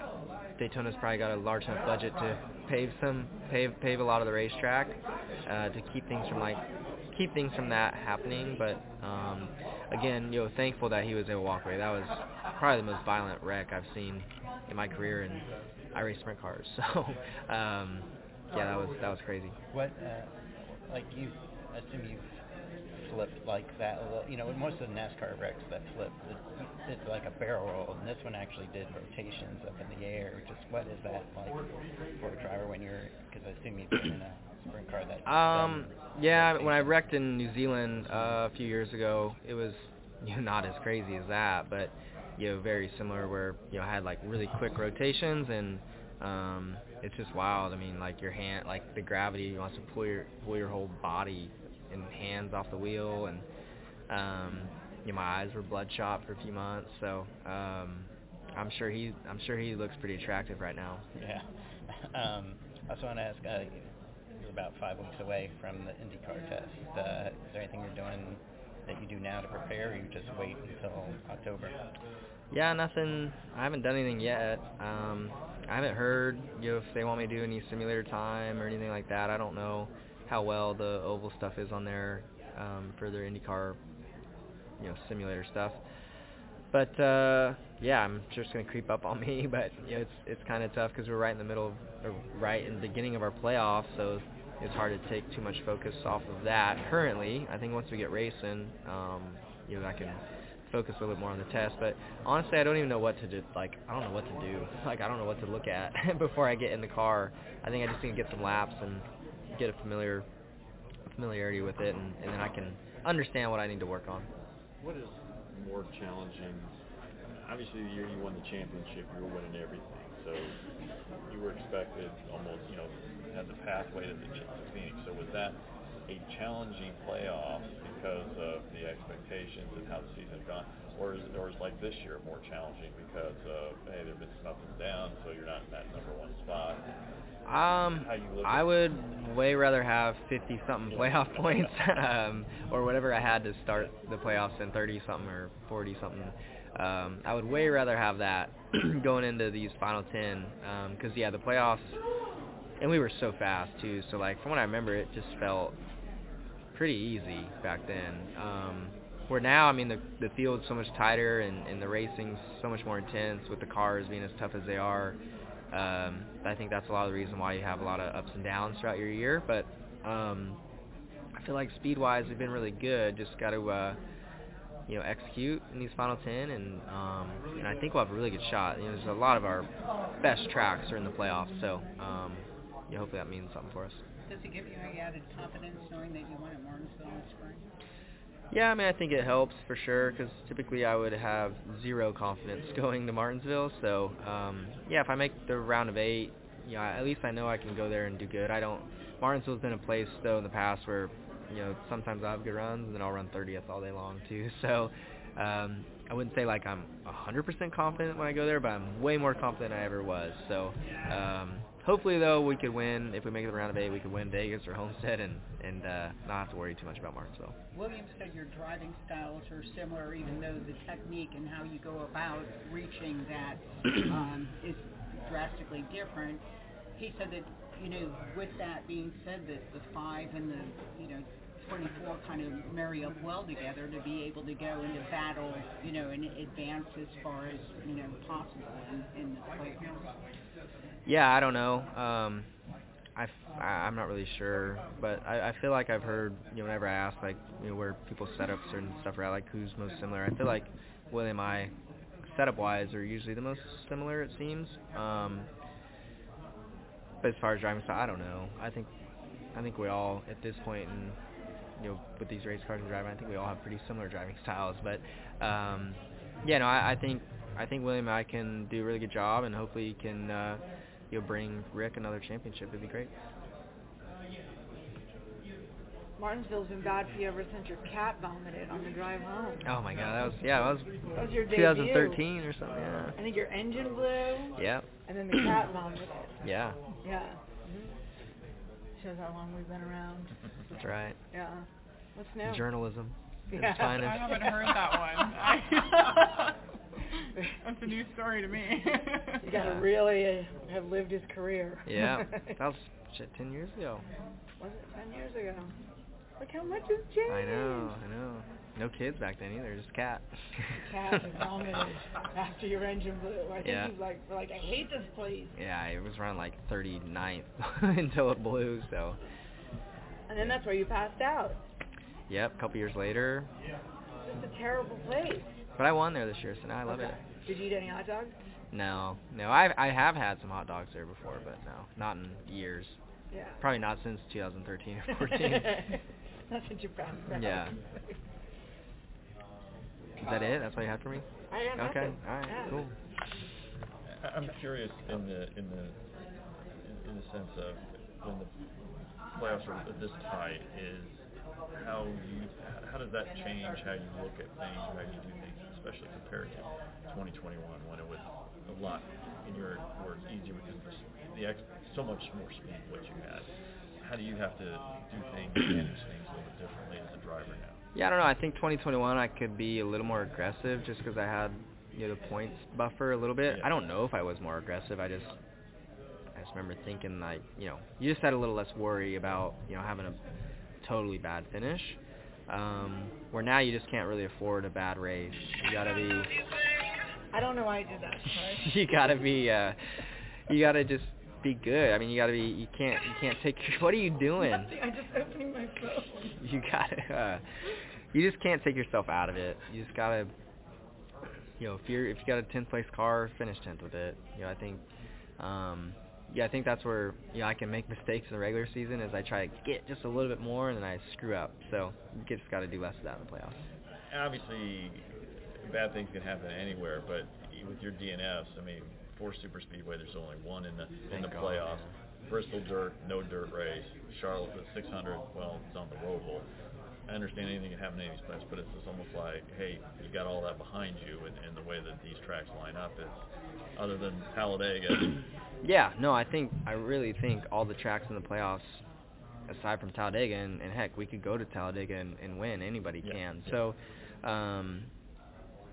Speaker 25: Daytona's probably got a large enough budget to pave some pave pave a lot of the racetrack uh, to keep things from like keep things from that happening. But um, again, you know, thankful that he was able to walk away. That was probably the most violent wreck I've seen in my career, and I race sprint cars, so um, yeah, that was that was crazy.
Speaker 2: What, uh, like you, assume you've flipped like that. You know, in most of the NASCAR wrecks that flip, it, it's like a barrel roll, and this one actually did rotations up in the air. Just what is that like for a driver when you're? Because I assume you've been in a sprint car that.
Speaker 25: Um, yeah, when I wrecked in New Zealand uh, a few years ago, it was you know, not as crazy as that, but you know, very similar. Where you know, I had like really quick rotations, and um, it's just wild. I mean, like your hand, like the gravity wants to pull your pull your whole body and hands off the wheel, and um, you know, my eyes were bloodshot for a few months. So um, I'm sure he, I'm sure he looks pretty attractive right now.
Speaker 2: Yeah. Um, I also want to ask. Uh, you're about five weeks away from the IndyCar test. Uh, is there anything you're doing that you do now to prepare, or you just wait until October?
Speaker 25: Yeah, nothing. I haven't done anything yet. Um, I haven't heard you know if they want me to do any simulator time or anything like that. I don't know how well the oval stuff is on there um, for their IndyCar, you know, simulator stuff. But uh, yeah, I'm sure it's gonna creep up on me. But you know, it's it's kind of tough because we're right in the middle, of, right in the beginning of our playoffs, so it's hard to take too much focus off of that currently. I think once we get racing, um, you know, I can focus a little bit more on the test. But honestly, I don't even know what to do. Like, I don't know what to do. Like, I don't know what to look at before I get in the car. I think I just need to get some laps and get a familiar familiarity with it, and, and then I can understand what I need to work on.
Speaker 27: What is more challenging? Obviously, the year you won the championship, you were winning everything. So you were expected almost, you know, had the pathway to the Phoenix. So was that a challenging playoff because of the expectations and how the season has gone, or is or is like this year more challenging because of hey, there've been some ups and downs, so you're not in that number one spot.
Speaker 25: Um,
Speaker 27: How you look
Speaker 25: I would way rather have 50 something playoff points, um, or whatever I had to start the playoffs in 30 something or 40 something. Um, I would way rather have that going into these final 10, because yeah, the playoffs, and we were so fast too. So like from what I remember, it just felt pretty easy back then. Um, where now, I mean, the the field's so much tighter and, and the racing's so much more intense with the cars being as tough as they are. Um, I think that's a lot of the reason why you have a lot of ups and downs throughout your year. But um, I feel like speed-wise, we've been really good. Just got to, uh, you know, execute in these final ten, and um, and I think we'll have a really good shot. You know, there's a lot of our best tracks are in the playoffs, so um, yeah, hopefully that means something for us.
Speaker 4: Does it give you any added confidence knowing that you won at Martinsville in spring?
Speaker 25: Yeah, I mean, I think it helps for sure because typically I would have zero confidence going to Martinsville. So, um, yeah, if I make the round of eight, you know, at least I know I can go there and do good. I don't. Martinsville's been a place though in the past where, you know, sometimes I have good runs and then I'll run 30th all day long too. So, um, I wouldn't say like I'm 100% confident when I go there, but I'm way more confident than I ever was. So, um, hopefully though we could win. If we make it to the round of eight, we could win Vegas or Homestead and and uh, not have to worry too much about Martinsville.
Speaker 4: William said your driving styles are similar, even though the technique and how you go about reaching that um, is drastically different. He said that, you know, with that being said, that the five and the, you know, 24 kind of marry up well together to be able to go into battle, you know, and advance as far as, you know, possible in, in the playoffs.
Speaker 25: Yeah, I don't know. Um, I I'm not really sure, but I, I feel like I've heard, you know, whenever I ask, like, you know, where people set up certain stuff, right, like who's most similar, I feel like William and I, setup-wise, are usually the most similar, it seems. Um, but as far as driving style, I don't know. I think, I think we all, at this point in, you know, with these race cars and driving, I think we all have pretty similar driving styles. But, um, yeah, no, I, I think, I think William and I can do a really good job, and hopefully can, uh, you know, bring Rick another championship. It'd be great.
Speaker 28: Martinsville's been bad for you ever since your cat vomited on the drive home.
Speaker 25: Oh my God, that was yeah, that was,
Speaker 28: That was your
Speaker 25: 2013 or something. Yeah.
Speaker 28: I think your engine blew.
Speaker 25: Yeah.
Speaker 28: And then the cat vomited.
Speaker 25: Yeah.
Speaker 28: Yeah. Mm-hmm. Shows how long we've been around.
Speaker 25: That's right.
Speaker 28: Yeah. What's new?
Speaker 25: Journalism.
Speaker 28: Yeah.
Speaker 29: I haven't heard that one. I- That's a new story to me.
Speaker 28: You gotta really uh, have lived his career.
Speaker 25: Yeah. That was shit ten years ago.
Speaker 28: Was it ten years ago? Look how much has changed.
Speaker 25: I know, I know. No kids back then either, just cat.
Speaker 28: Cat and vomited after your engine blew. I think
Speaker 25: Yeah.
Speaker 28: he's like, like I hate this place.
Speaker 25: Yeah, it was around like 39th until it blew. So,
Speaker 28: And then that's where you passed out.
Speaker 25: yep. A couple years later,
Speaker 28: It's just a terrible place.
Speaker 25: But I won there this year, so now I love
Speaker 28: Okay.
Speaker 25: it.
Speaker 28: Did you eat any hot dogs?
Speaker 25: No, no, I I have had some hot dogs there before, but no, not in years.
Speaker 28: Yeah.
Speaker 25: Probably not since 2013 or 14.
Speaker 28: That's what you passed out.
Speaker 25: Yeah. Is that it? That's all you have for me?
Speaker 28: I got
Speaker 25: Okay.
Speaker 28: nothing.
Speaker 25: All right.
Speaker 28: Yeah.
Speaker 25: Cool.
Speaker 27: I- I'm curious in the in the in- in the sense of when the playoffs are this tight is how you how does that change how you look at things, how you do things, especially compared to 2021 when it was a lot in your words easier because the, the ex, so much more speed what you had. How do you have to do things, manage things a little bit differently as a driver now?
Speaker 25: Yeah, I don't know. I think 2021 I could be a little more aggressive just because I had you know the points buffer a little bit. I don't know if I was more aggressive. I just I just remember thinking like you know you just had a little less worry about you know having a totally bad finish. Um, where now you just can't really afford a bad race. You gotta be
Speaker 28: I don't know why I did that.
Speaker 25: You gotta be uh you gotta just be good. I mean you gotta be you can't you can't take what are you doing?
Speaker 28: Nothing. I'm just opening my phone.
Speaker 25: you gotta uh you just can't take yourself out of it. You just gotta you know, if you're if you got a tenth place car, finish tenth with it. You know, I think um yeah, I think that's where you know I can make mistakes in the regular season as I try to get just a little bit more and then I screw up. So you just gotta do less of that in the playoffs.
Speaker 27: Obviously, bad things can happen anywhere, but with your DNFs, I mean, for super speedway, there's only one in the in the
Speaker 25: God.
Speaker 27: playoffs. Bristol dirt, no dirt race. Charlotte the 600, well, it's on the roval. I understand anything can happen in these places, but it's just almost like, hey, you got all that behind you, and, and the way that these tracks line up is, other than Talladega,
Speaker 25: Yeah, no, I think I really think all the tracks in the playoffs, aside from Talladega, and, and heck, we could go to Talladega and, and win. Anybody
Speaker 27: Yeah,
Speaker 25: can.
Speaker 27: yeah.
Speaker 25: So, um,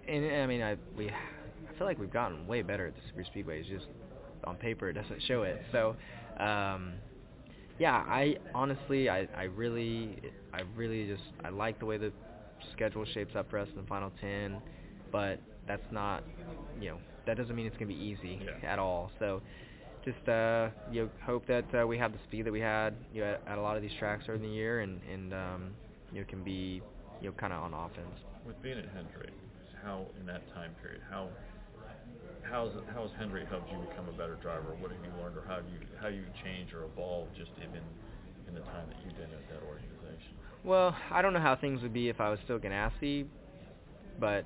Speaker 25: and I mean, I we I feel like we've gotten way better at the super speedways. Just on paper, it doesn't show it. So, um, yeah, I honestly, I I really, I really just I like the way the schedule shapes up for us in the final ten, but that's not, you know, that doesn't mean it's gonna be easy at all. So just uh, you know, hope that uh, we have the speed that we had you know, at, at a lot of these tracks in the year, and and um, you know can be you know kind of on offense.
Speaker 27: with being at Hendrick, how in that time period, how how's how has Hendrick helped you become a better driver? What have you learned, or how do you how you change or evolve just even in the time that you've been at that organization?
Speaker 25: Well, I don't know how things would be if I was still Ganassi, but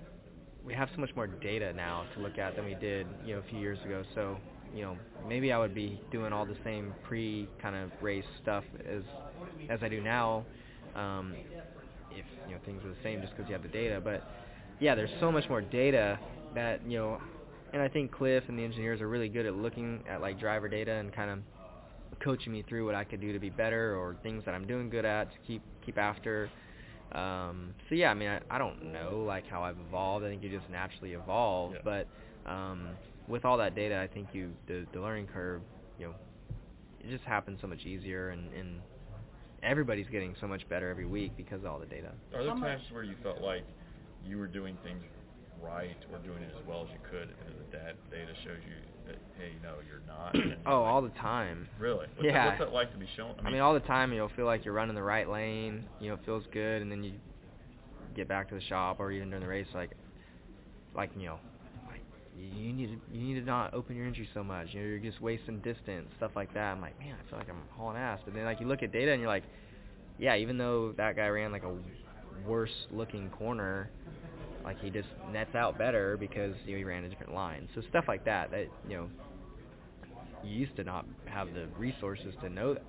Speaker 25: we have so much more data now to look at than we did, you know, a few years ago. So, you know, maybe I would be doing all the same pre kind of race stuff as as I do now, um, if you know things are the same just because you have the data. But yeah, there's so much more data that you know, and I think Cliff and the engineers are really good at looking at like driver data and kind of coaching me through what I could do to be better or things that I'm doing good at to keep keep after. Um, so yeah, I mean, I, I don't know like how I've evolved. I think you just naturally evolve,
Speaker 27: Yeah.
Speaker 25: but um, with all that data, I think you the, the learning curve, you know, it just happens so much easier, and, and everybody's getting so much better every week because of all the data.
Speaker 27: Are there times where you felt like you were doing things right or doing it as well as you could, and then the dat- data shows you that hey, no, you're not?
Speaker 25: Oh,
Speaker 27: like,
Speaker 25: all the time.
Speaker 27: Really? What's
Speaker 25: yeah.
Speaker 27: That, what's that like to be shown?
Speaker 25: I mean, all the time you'll feel like you're running the right lane. You know, it feels good, and then you get back to the shop, or even during the race, like, like you know, like you need to you need to not open your entry so much. You know, you're just wasting distance, stuff like that. I'm like, man, I feel like I'm hauling ass. But then like you look at data and you're like, yeah, even though that guy ran like a worse looking corner, like he just nets out better because you know he ran a different line. So stuff like that that you know you used to not have the resources to know that.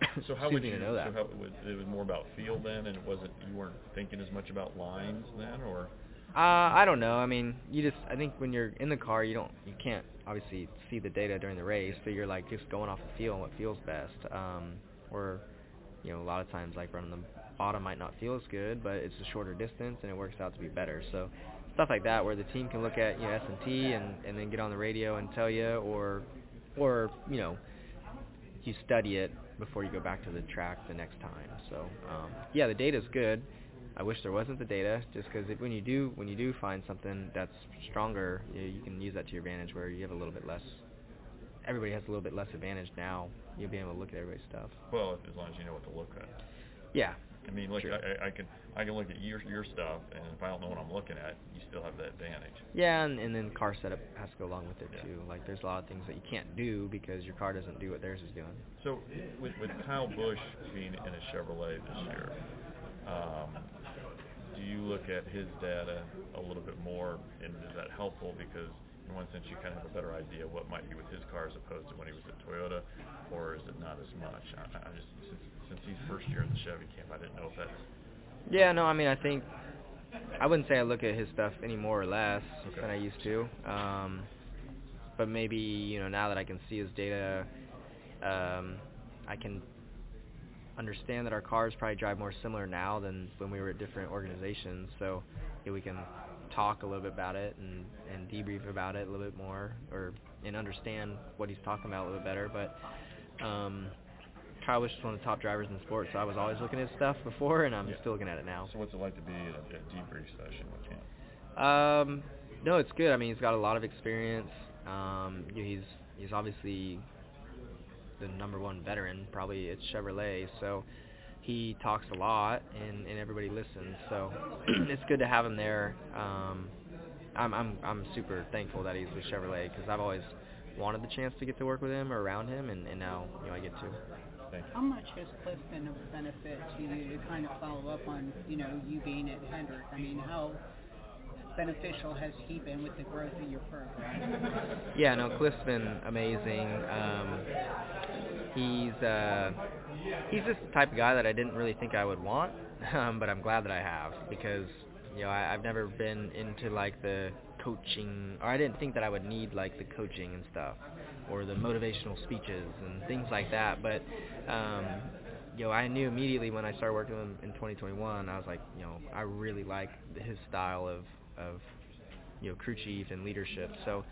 Speaker 27: So how would you
Speaker 25: know that?
Speaker 27: So how, it it was more about feel then, and it wasn't you weren't thinking as much about lines then, or
Speaker 25: Uh, I don't know. I mean, you just I think when you're in the car, you don't you can't obviously see the data during the race, so you're like just going off the feel and what feels best. Um, or you know, a lot of times like running the bottom might not feel as good, but it's a shorter distance and it works out to be better. So stuff like that where the team can look at you know S and and then get on the radio and tell you, or or you know you study it before you go back to the track the next time. So um, yeah, the data's good. I wish there wasn't the data, just because when you do when you do find something that's stronger, you, you can use that to your advantage. Where you have a little bit less. Everybody has a little bit less advantage now. You'll be able to look at everybody's stuff.
Speaker 27: well, as long as you know what to look at.
Speaker 25: Yeah.
Speaker 27: I mean,
Speaker 25: True.
Speaker 27: I, I can I can look at your your stuff, and if I don't know what I'm looking at, you still have that advantage.
Speaker 25: Yeah, and, and then car setup has to go along with it too. Like there's a lot of things that you can't do because your car doesn't do what theirs is doing.
Speaker 27: So with with Kyle Busch being in a Chevrolet this year, um, do you look at his data a little bit more, and is that helpful? Because in one sense, you kind of have a better idea what might be with his car as opposed to when he was at Toyota, or is it not as much? I, I just since, since he's first year in the Chevy camp, I didn't know if that's
Speaker 25: Yeah, no, I mean I think I wouldn't say I look at his stuff any more or less than I used to. Um, but maybe you know now that I can see his data, um, I can understand that our cars probably drive more similar now than when we were at different organizations. So yeah, we can talk a little bit about it and and debrief about it a little bit more, or and understand what he's talking about a little bit better. But um, Kyle Busch is one of the top drivers in sports, so I was always looking at stuff before, and I'm
Speaker 27: Yeah.
Speaker 25: still looking at it now.
Speaker 27: So what's it like to be at a, a debrief session with him?
Speaker 25: Um, no, it's good. I mean, he's got a lot of experience. Um, you know, he's he's obviously the number one veteran, probably at Chevrolet. So he talks a lot, and and everybody listens. So it's good to have him there. Um, I'm I'm I'm super thankful that he's with Chevrolet because I've always wanted the chance to get to work with him or around him, and, and now you know I get to.
Speaker 4: How much has Cliff been of benefit to you to kind of follow up on, you know, you being at Hendrick? I mean, how beneficial has he been with the growth of your program?
Speaker 25: Yeah, no, Cliff's been amazing. Um, he's uh, he's just the type of guy that I didn't really think I would want, um, but I'm glad that I have because you know I, I've never been into like the coaching, or I didn't think that I would need like the coaching and stuff, or the motivational speeches and things like that. But um, you know, I knew immediately when I started working with him in 2021, I was like, you know, I really like his style of of you know crew chief and leadership. So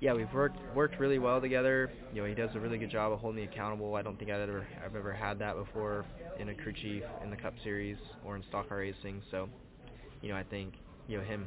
Speaker 25: yeah, we've worked worked really well together. You know, he does a really good job of holding me accountable. I don't think I've ever I've ever had that before in a crew chief in the Cup Series or in stock car racing. So, you know, I think you know him.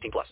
Speaker 22: 18 plus.